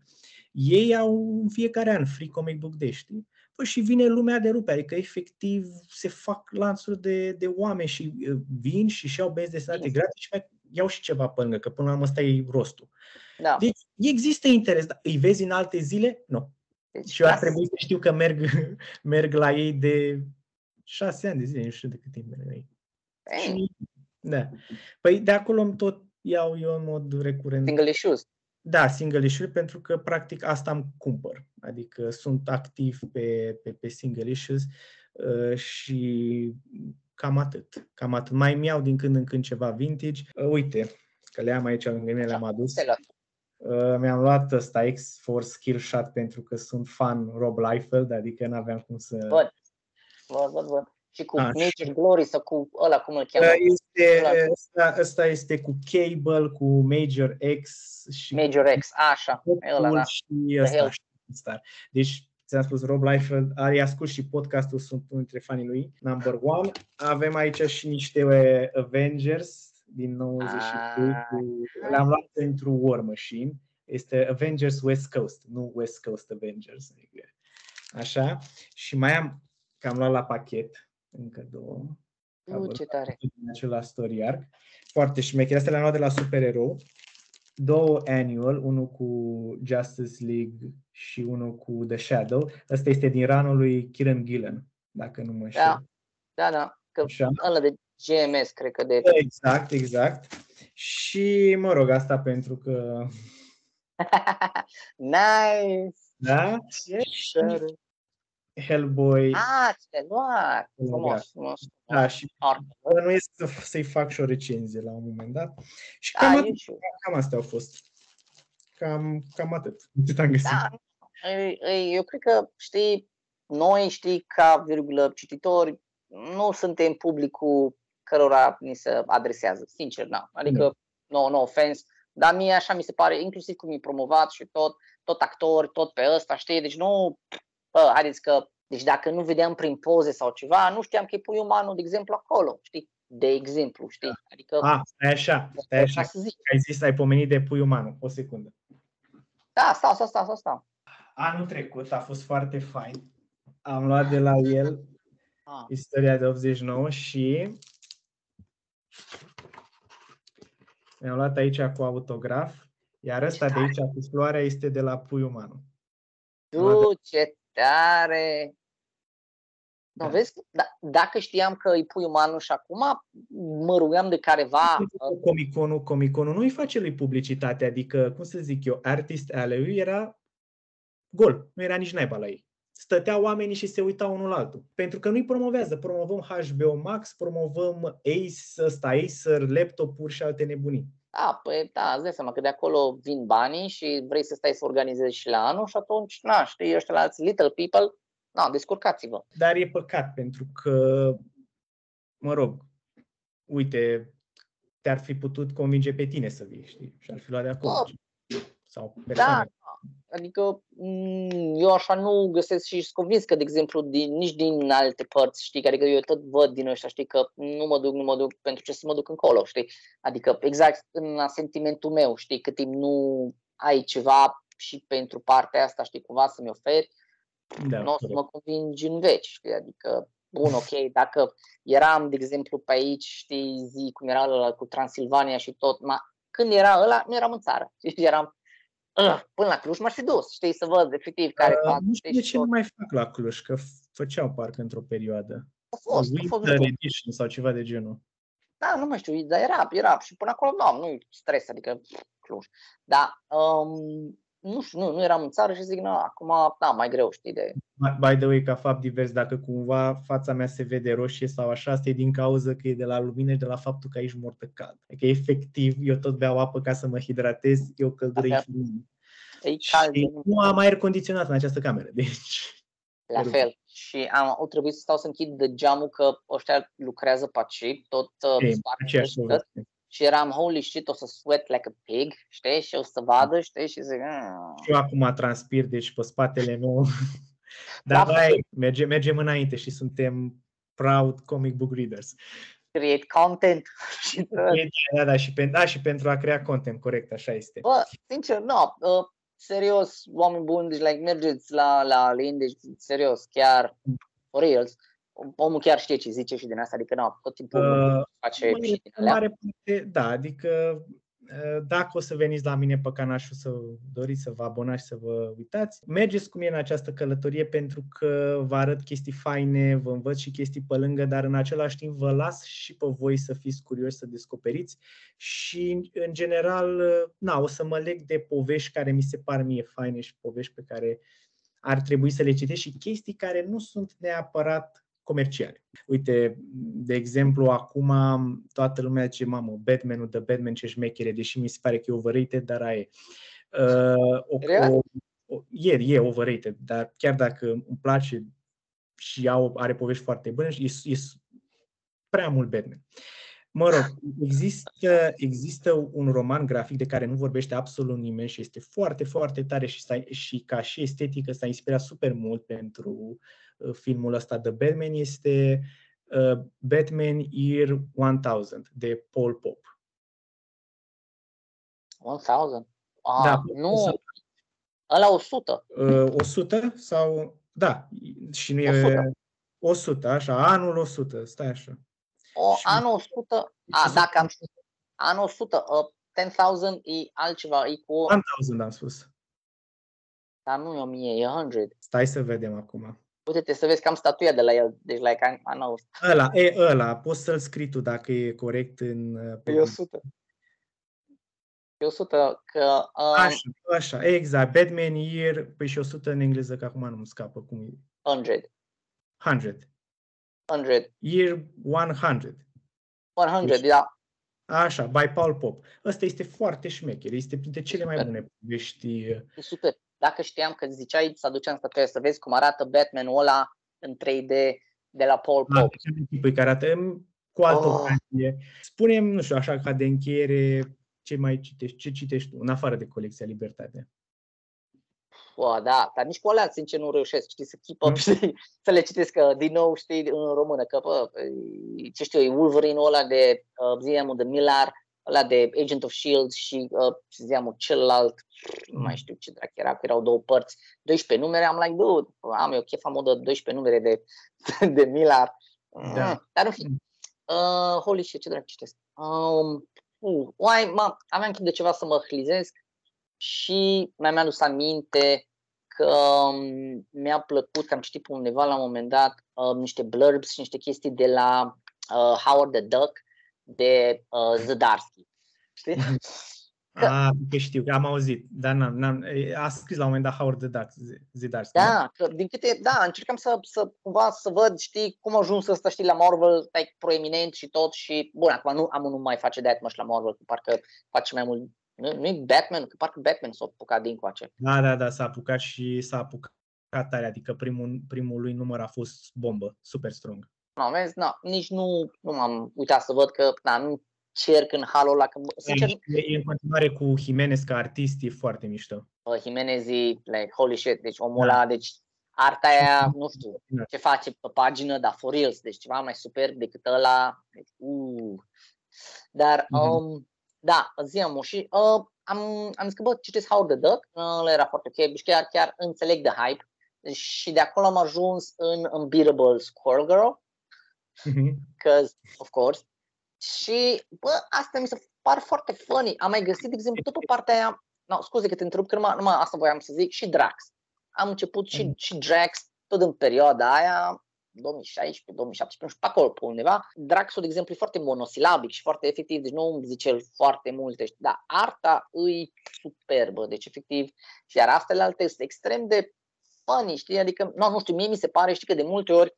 Ei au în fiecare an Free Comic Book Day, știi? Păi și vine lumea de rupe, adică efectiv se fac lanțuri de, de oameni și uh, vin și și-au benzi desenate Yes. gratis și mai iau și ceva pe lângă, că până la urmă ăsta e rostul. Da. Deci există interes, dar îi vezi în alte zile? Nu. Deci, Și eu ar asta- trebui să știu că merg, merg la ei de șase ani de zile, nu știu de cât timp merg la ei. Ei, Și, da. Păi de acolo îmi tot iau eu în mod recurent. Single issues. Da, single issue pentru că practic asta îmi cumpăr. Adică sunt activ pe, pe, pe single issues uh, și cam atât. Cam atât. Mai îmi iau din când în când ceva vintage. Uh, uite, că le am aici lângă mine, le-am adus. Te luat. Uh, mi-am luat ăsta X-Force Skill Shot pentru că sunt fan Rob Liefeld, adică n-aveam cum să... Văd. Văd, văd, văd. Și cu A, Major Glory sau cu ăla, cum îl cheamă? Uh, Este, Ăla. ăsta, ăsta este cu Cable, cu Major X și Major X, așa, ăla, Deadpool da. și ăsta, Hell. și Star. Deci, ți-am spus, Rob Liefeld, are ascult și podcastul, sunt unul dintre fanii lui, number one. Avem aici și niște uh, Avengers din 92, Ah. cu, le-am luat pentru War Machine. Este Avengers West Coast, nu West Coast Avengers. adică, Așa. Și mai am, că am luat la pachet, încă două. U, ce tare. din acela story arc. Foarte șmecher. Astea le-am luat de la Superhero. Două annual, unul cu Justice League și unul cu The Shadow. Ăsta este din ranul lui Kieran Gillen, dacă nu mă știu. Da. Da, da, că Așa. ăla de GMS, cred că de... Exact, exact. Și mă rog, asta pentru că, nice! da, Ce Și- tare. Hellboy, Ah, ți-ai luat! Da. Frumos, frumos. da, și Arc. bănuiesc să, să-i fac și o recenzie la un moment dat. Și cam, Da, atât, eu știu. cam astea au fost. Cam, cam atât. Atât am găsit. Da, ei- ei, eu cred că, știi, noi, știi, ca virgulă cititori, nu suntem publicul cărora ni se adresează, sincer, na. Adică, no, no offense, dar mie așa mi se pare, inclusiv cum e promovat și tot, tot actori, tot pe ăsta, știi, deci nu, bă, haideți că, deci dacă nu vedeam prin poze sau ceva, nu știam că e pui umanul, de exemplu, acolo, știi, de exemplu, știi, adică, Ah, stai așa, stai așa. ca să zic, Ai zis, ai pomenit de pui umanul. O secundă. da, stau, stau, stau, stau, stau. Anul trecut a fost foarte fain. Am luat de la el Ah. istoria de 89 și mi-am luat aici cu autograf, iar ăsta de aici cu floarea este de la Pui Umanu. Du, ce tare! Nu, Da. vezi? Da, dacă știam că îi pui umanul și acum, mă rugam de careva. Comiconul, Comiconul nu îi face lui publicitate, adică, cum să zic eu, artist alley era gol, nu era nici naiba la ei. Stăteau oamenii și se uitau unul la altul. Pentru că nu-i promovează. Promovăm HBO Max, promovăm Ace, ăsta, Acer, laptopuri și alte nebunii. Da, păi da, îți dai seama că de acolo vin banii și vrei să stai să organizezi și la anul și atunci, na, știi, ăștia la alți little people, na, descurcați-vă. Dar e păcat pentru că, mă rog, uite, te-ar fi putut convinge pe tine să vii, știi? Și ar fi luat de acolo. Da. Sau Da, persoane. Adică mm, eu așa nu găsesc și sunt convins că, de exemplu, din, nici din alte părți, știi, adică eu tot văd din ăștia, știi, că nu mă duc, nu mă duc, pentru ce să mă duc încolo, știi? Adică exact în sentimentul meu, știi, cât timp nu ai ceva și pentru partea asta, știi, cumva să-mi oferi, Da, nu o să corect. mă convingi în veci, știi? Adică bun, ok, dacă eram, de exemplu, pe aici, știi, zi cum era ăla cu Transilvania și tot, ma, când era ăla, nu eram în țară. Știi, eram uh, până la Cluj m-aș fi dus, știi, să văd efectiv care Uh, fac. nu știu de știi, ce nu tot. mai fac la Cluj, că f- făceau parcă într-o perioadă. A fost, a fost Winter mișto. Edition sau ceva de genul. Da, nu mai știu, dar era, era și până acolo, da, nu stres, adică pf, Cluj. Dar um, nu știu, nu, nu eram în țară și zic, na, acum, da, mai greu, știi, de... By the way, ca fapt divers, dacă cumva fața mea se vede roșie sau așa, asta e din cauza că e de la lumină și de la faptul că aici mortă cald. Adică efectiv, eu tot beau apă ca să mă hidratez, e o căldură Așa. infernală. E cald, Și nu am aer condiționat în această cameră, deci... la fel. Și am, au trebuit să stau să închid de geamul că ăștia lucrează pe aici, tot uh, E, sparg aceeași tot. poveste. și eram, holy shit, o să sweat like a pig, știi, și o să vadă, știi, și zic, "Mm." Și eu acum transpir, deci pe spatele meu. Dar Da. hai, merge, mergem înainte și suntem proud comic book readers. create content și tot. E, Da, da, și, pen, da, și pentru a crea content, corect, așa este. Bă, sincer, nu, uh, serios, oameni buni, deci like, mergeți la, la Alin, deci serios, chiar, for reals, omul chiar știe ce zice și din asta, adică nu, tot timpul Uh, face Mare, și din alea. mare parte, da, adică uh, dacă o să veniți la mine pe canal și o să doriți să vă abonați și să vă uitați, mergeți cu mine în această călătorie pentru că vă arăt chestii faine, vă învăț și chestii pe lângă, dar în același timp vă las și pe voi să fiți curioși să descoperiți și în general, uh, na, o să mă leg de povești care mi se par mie faine și povești pe care ar trebui să le citesc și chestii care nu sunt neapărat comerciale. Uite, de exemplu, acum toată lumea zice, mamă, Batman-ul de Batman ce șmechere, deși mi se pare că e overrated, dar aia e. Uh, o, Serios? o, o, e, e overrated, dar chiar dacă îmi place și au, are povești foarte bune, e, e prea mult Batman. Mă rog, există, există un roman grafic de care nu vorbește absolut nimeni și este foarte, foarte tare și, s-a, și ca și estetică s-a inspirat super mult pentru uh, filmul ăsta de Batman. Este uh, Batman Year 1000 de Paul Pope. 1000. Ah, Da, nu, 100. ăla 100. Uh, 100 sau... Da, și nu e... 100. 100, așa, anul 100, stai așa. O, Și- anul 100, a, și- dacă am anul 100, uh, 10,000 e altceva, e cu, 1000 am spus. dar nu e 1000, e 100. Stai să vedem acum. Uite-te să vezi că am statuia de la el, deci like, I, I know, Ăla, e ăla, poți să-l scrii tu dacă e corect în... uh, pe e 100. E 100, că um, Așa, așa, exact. Batman Year, păi și 100 în engleză, că acum nu-mi scapă cum e. 100, 100. 100, Year 100. 100, da. Așa, by Paul Pop. Ăsta este foarte șmecher, este printre cele mai Super. bune povești. E super. Dacă știam că ziceai să aduceam statuia să vezi cum arată Batman-ul ăla în 3D de la Paul Ah, Pope. tipul care arată mm, cu altă Oh. ocazie. Spune-mi, nu știu, așa ca de încheiere, ce mai citești, ce citești tu, în afară de colecția Libertate? Bă, da, dar nici cu alea, sincer, nu reușesc, știi, să keep up, Mm. știi, să le citesc că, din nou, știi, în română, că, bă, e- ce știu, e Wolverine-ul ăla de, uh, ziamul de Millar, ăla de Agent of S.H.I.E.L.D. și, uh, ziamul celălalt, nu mai știu ce drac era, că erau două părți, 12 numere, am like, dude, am eu chef, am o de 12 numere de, de Millar. Da. Mm, Dar în fine, uh, holy shit, ce drac citesc? Um, uh, oai, mă, aveam chef de ceva să mă hlizesc și mi-am adus aminte că um, mi-a plăcut, că am citit pe undeva la un moment dat uh, niște blurbs și niște chestii de la uh, Howard the Duck de uh, Zdarsky. Știi? Că- Ah, că știu, am auzit, dar n-am, n-am, e, a scris la un moment dat Howard the Duck, Zi- Zidarsky. Da, că din câte, da, încercam să, să cumva să văd, știi, cum a ajuns ăsta, știi, la Marvel, like, proeminent și tot și, bun, acum nu, am nu mai face de mă la Marvel, că parcă face mai mult, nu, nu e Batman, că parcă Batman s-a apucat din coace. Da, da, da, s-a apucat și s-a apucat tare, adică primul, primul lui număr a fost bombă, super strong. Nu, vezi, na, nici nu, nu m-am uitat să văd că, na, nu cerc în halul ăla, că, bă, sincer, E, e în continuare cu Jimenez ca artist, e foarte mișto. uh, Jimenez e, like, holy shit, deci omul Da. ăla, deci arta aia, nu știu, Da. ce face pe pagină, dar for reals, deci ceva mai superb decât ăla, deci, uh. Dar, Mhm. um, da, zi-am și uh, am, am zis că, bă, citesc Howard the Duck, uh, ăla era foarte ok, și chiar, chiar înțeleg de hype, și de acolo am ajuns în Unbeatable Squirrel Girl, because, of course, și, bă, asta mi se par foarte funny. Am mai găsit, de exemplu, tot pe partea aia, no, scuze că te întrerup, că numai, numai asta voiam să zic, și Drax. Am început și, mm. și Drax tot în perioada aia, 2016, 2017, nu știu, pe acolo, pe undeva. Draxul, de exemplu, e foarte monosilabic și foarte efectiv, deci nu îmi zice el foarte multe, dar arta îi superbă, deci efectiv, și iar astfel alte sunt extrem de funny, știi, adică, nu, nu știu, mie mi se pare, știi că de multe ori,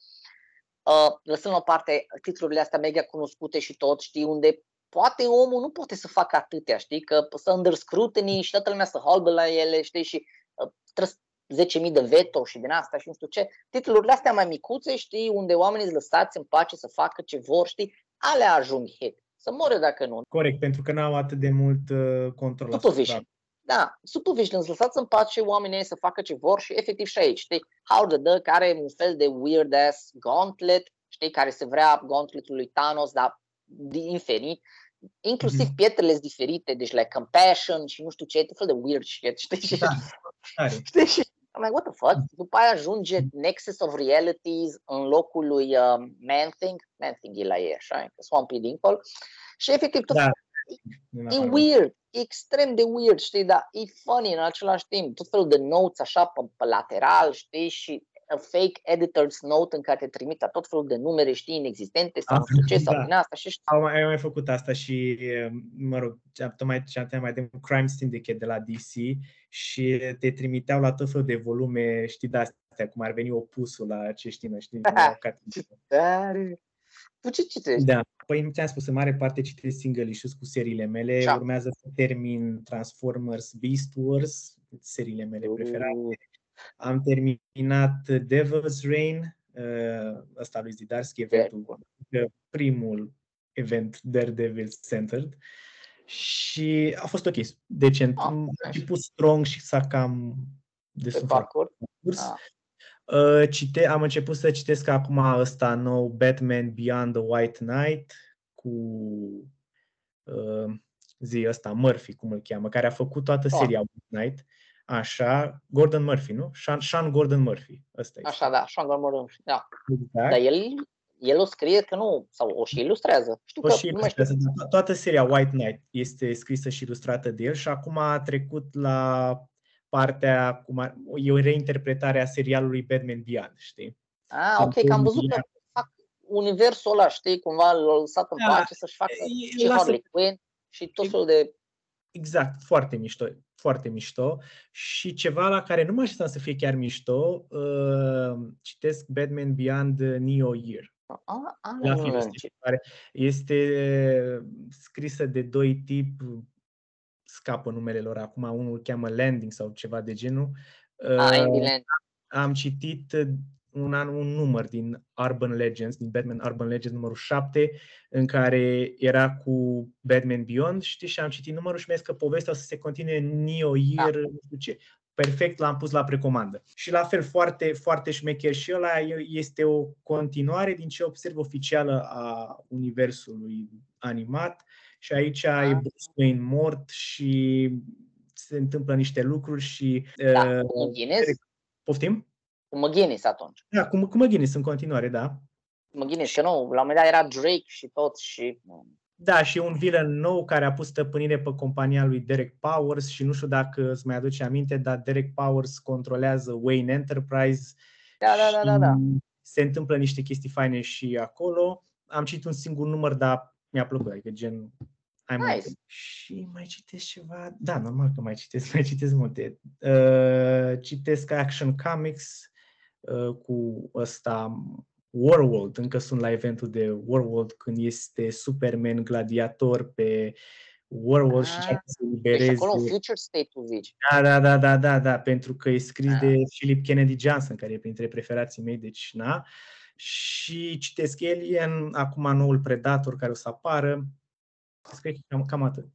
uh, lăsând la o parte titlurile astea mega cunoscute și tot, știi, unde poate omul nu poate să facă atâtea, știi, că să under scrutiny și toată lumea să halbă la ele, știi, și uh, trebuie 10.000 de veto și din asta și nu știu ce. Titlurile astea mai micuțe, știi, unde oamenii sunt lăsați în pace să facă ce vor, știi, alea ajung hit. Să moare dacă nu. Corect, pentru că n-au atât de mult uh, control. Supervision. Da, supervision, lăsați în pace oamenii să facă ce vor și efectiv și aici, știi, Howard the Duck are un fel de weird ass gauntlet, știi, care se vrea gauntletul lui Thanos, dar infinit, inclusiv mm-hmm. pietrele sunt diferite, deci like compassion și nu știu ce, tot fel de weird shit, știi? Da, știi? Și I'm like, what the fuck? După aia ajunge Nexus of Realities în locul lui uh, Man-Thing. Man-Thing e la ei, așa, că Swampy dincolo. Și efectiv tot da. e, e weird, e extrem de weird, știi, dar e funny în același timp. Tot felul de notes așa pe, pe lateral, știi, și a fake editor's note în care te trimite tot felul de numere, știi, inexistente sau nu știu ce, sau da. din asta și știi. Am mai, mai făcut asta și, mă rog, tocmai ce am mai de Crime Syndicate de la DC și te trimiteau la tot felul de volume, știi, de astea, cum ar veni opusul la ce știi, știi, ce tare! Tu ce citești? Da. Păi ți-am spus, în mare parte citesc single issues cu seriile mele. Ce? Urmează să termin Transformers Beast Wars, seriile mele preferate. Uh. Am terminat Devil's Reign, uh, ăsta lui Zidarski, eventul, primul event Daredevil Centered. Și a fost ok, decent. Ah, am început strong și s-a cam destul parcurs. Ah. Uh, cite, am început să citesc acum ăsta nou, Batman Beyond the White Knight, cu uh, zi ăsta, Murphy, cum îl cheamă, care a făcut toată ah. seria White Knight. Așa, Gordon Murphy, nu? Sean, Sean Gordon Murphy. Ăsta Așa, da, Sean Gordon Murphy, da. Exact. Dar el, el o scrie că nu, sau o și ilustrează. Știu o că și ilustrează. Nu știu. Toată seria White Knight este scrisă și ilustrată de el și acum a trecut la partea, cum a, e o reinterpretare a serialului Batman Beyond, știi? Ah, ok, că am văzut că fac universul ăla, știi, cumva l-a lăsat în da, pace să-și facă și Harley Quinn și tot felul de... Exact, foarte mișto foarte mișto și ceva la care nu mă așteptam să fie chiar mișto, uh, citesc Batman Beyond Neo Year. Ah, la film este scrisă de doi tip, scapă numele lor acum, unul cheamă Landing sau ceva de genul. Ah, uh, am citit un, an, un număr din Urban Legends, din Batman Urban Legends numărul 7, în care era cu Batman Beyond, știi, și am citit numărul și mi-a zis că povestea o să se continue în Neo Year, da. nu știu ce. Perfect, l-am pus la precomandă. Și la fel, foarte, foarte șmecher și ăla este o continuare din ce observ oficială a universului animat și aici da. e Bruce Wayne mort și se întâmplă niște lucruri și... Da, uh, Poftim? Cu McGuinness atunci. Da, cu, cu McGuinness în continuare, da. McGuinness, că nu, la un moment dat era Drake și tot și... Da, și un villain nou care a pus stăpânire pe compania lui Derek Powers și nu știu dacă îți mai aduce aminte, dar Derek Powers controlează Wayne Enterprise. Da, da, da, da, da. Se întâmplă niște chestii faine și acolo. Am citit un singur număr, dar mi-a plăcut, adică gen ai nice. multe. Și mai citesc ceva, da, normal că mai citesc, mai citesc multe. Uh, citesc Action Comics, Uh, cu ăsta Warworld, încă sunt la eventul de Warworld când este Superman gladiator pe Warworld ah, și încearcă să libereze. Deci acolo Future State-ul zici. Da, da, da, da, da, da, pentru că e scris ah. de Philip Kennedy Johnson, care e printre preferații mei, deci na. Și citesc Alien, acum noul Predator care o să apară. Cred că cam, cam atât,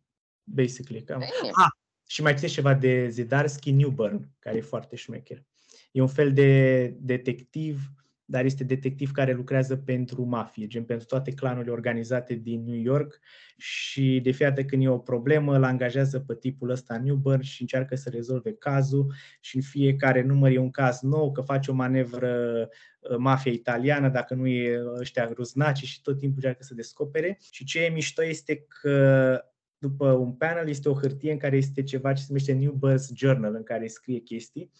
basically. Cam. Ah, și mai citesc ceva de Zidarski Newburn, care e foarte șmecher. E un fel de detectiv dar este detectiv care lucrează pentru mafie, gen pentru toate clanurile organizate din New York și de fiecare când e o problemă, îl angajează pe tipul ăsta în Newburn și încearcă să rezolve cazul și în fiecare număr e un caz nou, că face o manevră uh, mafia italiană, dacă nu e ăștia ruznaci și tot timpul încearcă să descopere. Și ce e mișto este că după un panel este o hârtie în care este ceva ce se numește New Birth Journal, în care scrie chestii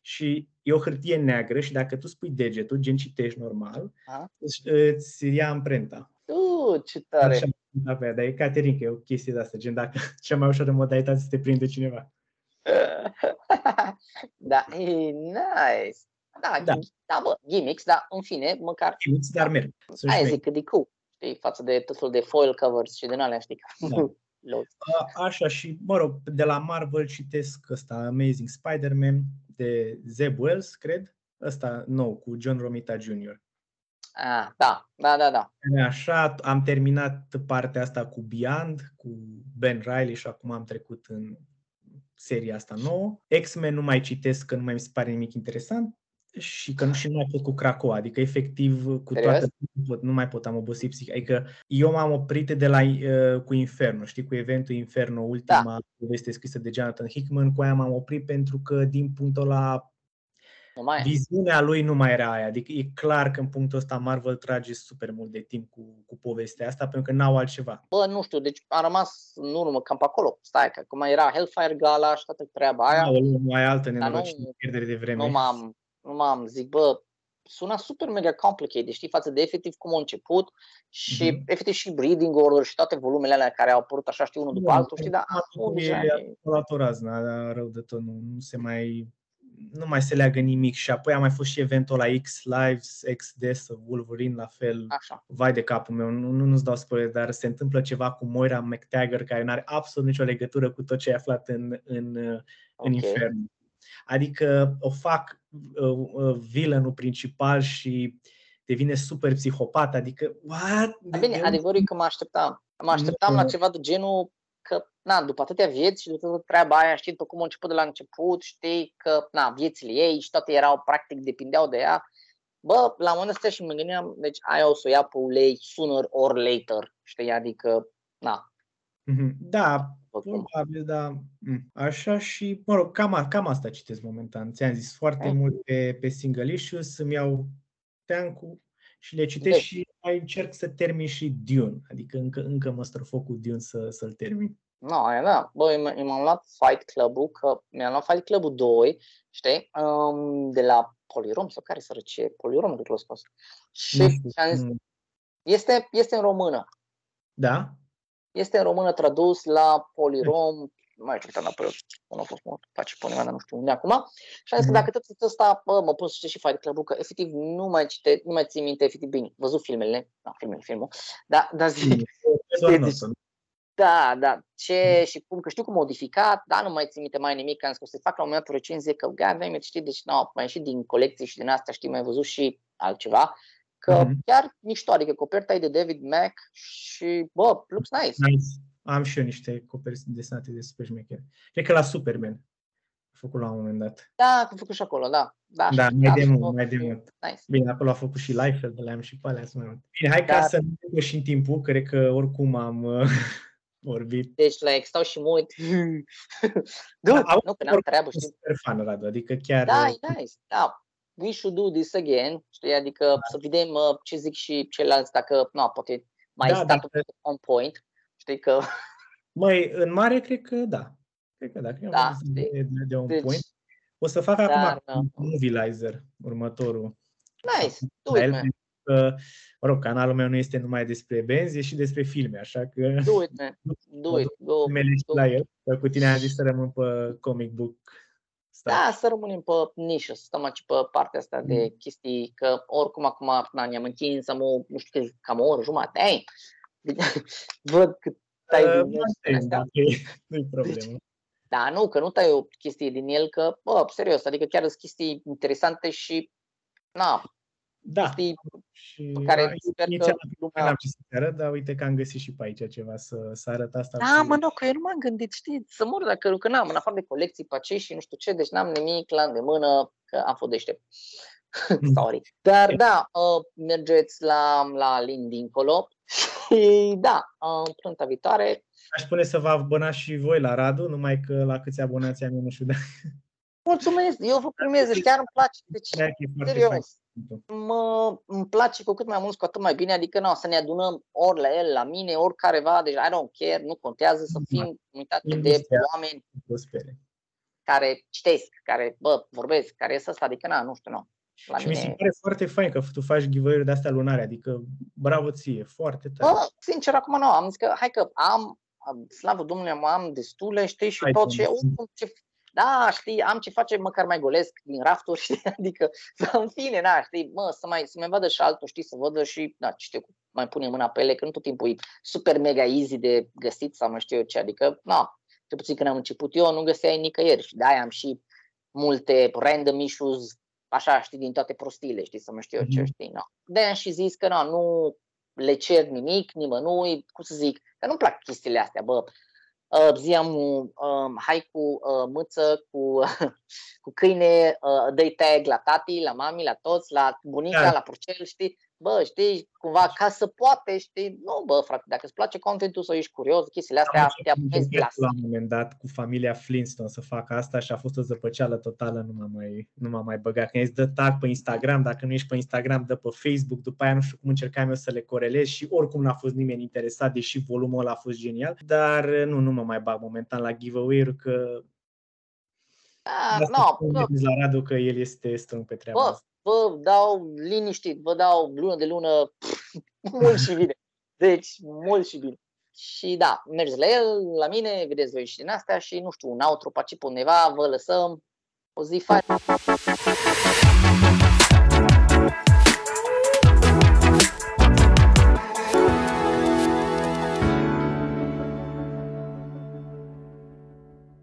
și e o hârtie neagră și dacă tu spui degetul, gen citești normal, A? îți ia amprenta. Uh, ce tare! Așa, da, pe dar e Caterin, că e o chestie de asta, gen dacă cea mai ușoară modalitate să te prinde cineva. da, e nice. Da, da. da bă, gimmicks, dar în fine, măcar... Gimmicks, dar merg. Aia zic că de cool, știi, față de tot felul de foil covers și din alea, știi? Da. A, așa și, mă rog, de la Marvel citesc ăsta Amazing Spider-Man de Zeb Wells, cred, ăsta nou, cu John Romita Jr. Ah, da, da, da, da. Așa, am terminat partea asta cu Beyond, cu Ben Riley și acum am trecut în seria asta nouă. X-Men nu mai citesc, că nu mai mi se pare nimic interesant și că nu și nu mai pot cu Krakoa, adică efectiv cu Serios? toate nu, pot, nu mai pot, am obosit psihic. Adică eu m-am oprit de la uh, cu Inferno, știi, cu eventul Inferno, ultima da. poveste scrisă de Jonathan Hickman, cu aia m-am oprit pentru că din punctul ăla mai viziunea lui nu mai era aia. Adică e clar că în punctul ăsta Marvel trage super mult de timp cu, cu povestea asta pentru că n-au altceva. Bă, nu știu, deci a rămas în urmă cam pe acolo. Stai, că cum era Hellfire Gala și toată treaba aia. Nu, mai altă nenorocire, pierdere de vreme. Nu m-am, nu m-am, zic, bă, suna super mega complicated, știi, față de efectiv cum a început și mm-hmm. efectiv și breeding order și toate volumele alea care au apărut așa, știi, unul după da, altul, știi, dar acum deja e... razna, dar rău de tot, nu, nu se mai nu mai se leagă nimic și apoi a mai fost și eventul la X Lives, X Death Wolverine, la fel, Așa. vai de capul meu, nu, nu nu-ți dau spoiler, dar se întâmplă ceva cu Moira McTaggart care nu are absolut nicio legătură cu tot ce ai aflat în, în, okay. în Infern. Adică o fac uh, uh, villainul principal și devine super psihopat, adică, what? Bine, adevărul e că mă așteptam. Mă așteptam la ceva de genul că, na, după atâtea vieți și după toată treaba aia, știi, după cum a început de la început, știi, că, na, viețile ei și toate erau, practic, depindeau de ea, bă, la un moment dat și mă gândeam, deci aia o să o ia pe ulei sooner or later, știi, adică, na. Mhm. Da, probabil, da. Mm. Așa și, mă rog, cam, cam asta citesc momentan. Ți-am zis foarte mult pe, pe single issues, să-mi iau teancul și le citesc deci. și mai încerc să termin și Dune. Adică încă, încă mă străfoc cu Dune să, să-l termin. Nu, no, da. Băi, m-am luat Fight Club-ul, că mi-am luat Fight Club-ul 2, știi, um, de la Polirom sau care sărăcie, Polirom de l scos. Și am zis, este, este în română. Da? Este în română tradus la Polirom, mai uitat înapoi, nu a fost mult, face pe undeva, nu știu unde acum. Și am zis că mhm. dacă tot ăsta, bă, mă pun să citesc și Fight Club, că efectiv nu mai cite, nu mai țin minte efectiv bine. Văzut filmele, da, filmele, filmul, da, da zic, da, da, ce mhm. și cum, că știu cum modificat, da, nu mai țin minte mai nimic, am zis că o să fac la un moment dat o recenzie, că god știi, deci nu, mai ieșit din colecții și din asta, știi, mai văzut și altceva, că mm-hmm. chiar mișto, adică coperta e de David Mack și, bă, looks nice. nice. Am și eu niște coperți desenate de super șmecheri. Cred că la Superman a făcut la un moment dat. Da, a făcut și acolo, da. Da, da mai de mult, mai de mult. Nice. Bine, acolo a făcut și Liefeld, le am și pe alea mai mult. Bine, hai da. ca să nu și în timpul, cred că oricum am uh, vorbit. Deci, like, stau și mult. du, da, nu, că n-am treabă, știi. super fan, Radu, adică chiar... Da, e nice, da. We should do this again, știi, adică da. să vedem uh, ce zic și ceilalți, dacă, nu, poate mai da, stat dacă... on point Știi că... Măi, în mare cred că da. Cred că da. Cred da, de, de, de un deci, point. O să fac dar, acum da. Mobilizer, următorul. Nice, do it, man. Că, mă rog, canalul meu nu este numai despre benzi, e și despre filme, așa că... Do it, man. Do it. Go, go. la el. Că cu tine am zis să rămân pe comic book Stai. Da, să rămânem pe nișă, să stăm aici pe partea asta mm. de chestii, că oricum acum na, ne-am închins, am o, nu știu, cam o oră jumătate. Hey, Văd că tai uh, din el. Nu-i problemă. Da, nu, că nu tai o chestie din el, că, bă, serios, adică chiar sunt chestii interesante și, na, da. chestii și pe care sper că lumea... N-am ce să arăt, dar uite că am găsit și pe aici ceva să, să arăt asta. Da, mă, nu, că eu nu m-am gândit, știi, să mor dacă că n-am, în afară de colecții pe acei și nu știu ce, deci n-am nimic la îndemână, că am fost deștept. Sorry. Dar da, uh, mergeți la, la Alin dincolo și da, uh, plânta viitoare. Aș spune să vă abonați și voi la Radu, numai că la câți abonați am eu nu știu. Da. Mulțumesc, eu vă primez, deci chiar îmi place. Deci, serios, mă, îmi place cu cât mai mult, cu atât mai bine, adică nu, să ne adunăm ori la el, la mine, ori careva, deci I don't care, nu contează să fim unitate de oameni care citesc, care bă, vorbesc, care ies ăsta, adică na, nu știu, nu. La și mine... mi se pare foarte fain că tu faci giveaway de astea lunare, adică bravo ție, foarte tare. Bă, sincer, acum nu, am zis că hai că am, slavă Domnului, am destule, știi, și hai tot ce, ce da, știi, am ce face, măcar mai golesc din rafturi, știi, adică, în fine, na, știi, mă, să mai, să mai vadă și altul, știi, să vadă și, da, știu, mai pune mâna pe ele, că nu tot timpul e super mega easy de găsit sau mai știu eu ce, adică, na, ce puțin când am început eu, nu găseai nicăieri și de-aia am și multe random issues, așa, știi, din toate prostiile, știi, să mă știu eu ce, mhm. știi, no. de am și zis că, na, nu le cer nimic, nimănui, cum să zic, că nu-mi plac chestiile astea, bă, uh, ziam, uh, hai cu uh, mâță, cu, uh, cu câine, uh, dă tag la tati, la mami, la toți, la bunica, da. la purcel, știi? Bă, știi, cumva ca să poate, știi, nu, bă, frate, dacă îți place contentul sau ești curios, chestiile astea te apucezi La un moment dat cu familia Flintstone să facă asta și a fost o zăpăceală totală, nu m-am mai, nu m-am mai băgat. Când dă tag pe Instagram, dacă nu ești pe Instagram, dă pe Facebook, după aia nu știu cum încercam eu să le corelez și oricum n-a fost nimeni interesat, deși volumul ăla a fost genial, dar nu, nu mă mai bag momentan la giveaway-uri, că Ah, no, no. la Radu că el este strâng pe treaba Bă, asta vă dau liniștit, vă dau lună de lună mult și bine. Deci, mult și bine. Și da, mergeți la el, la mine, vedeți voi și din astea și nu știu, un outro pe undeva, vă lăsăm o zi faină.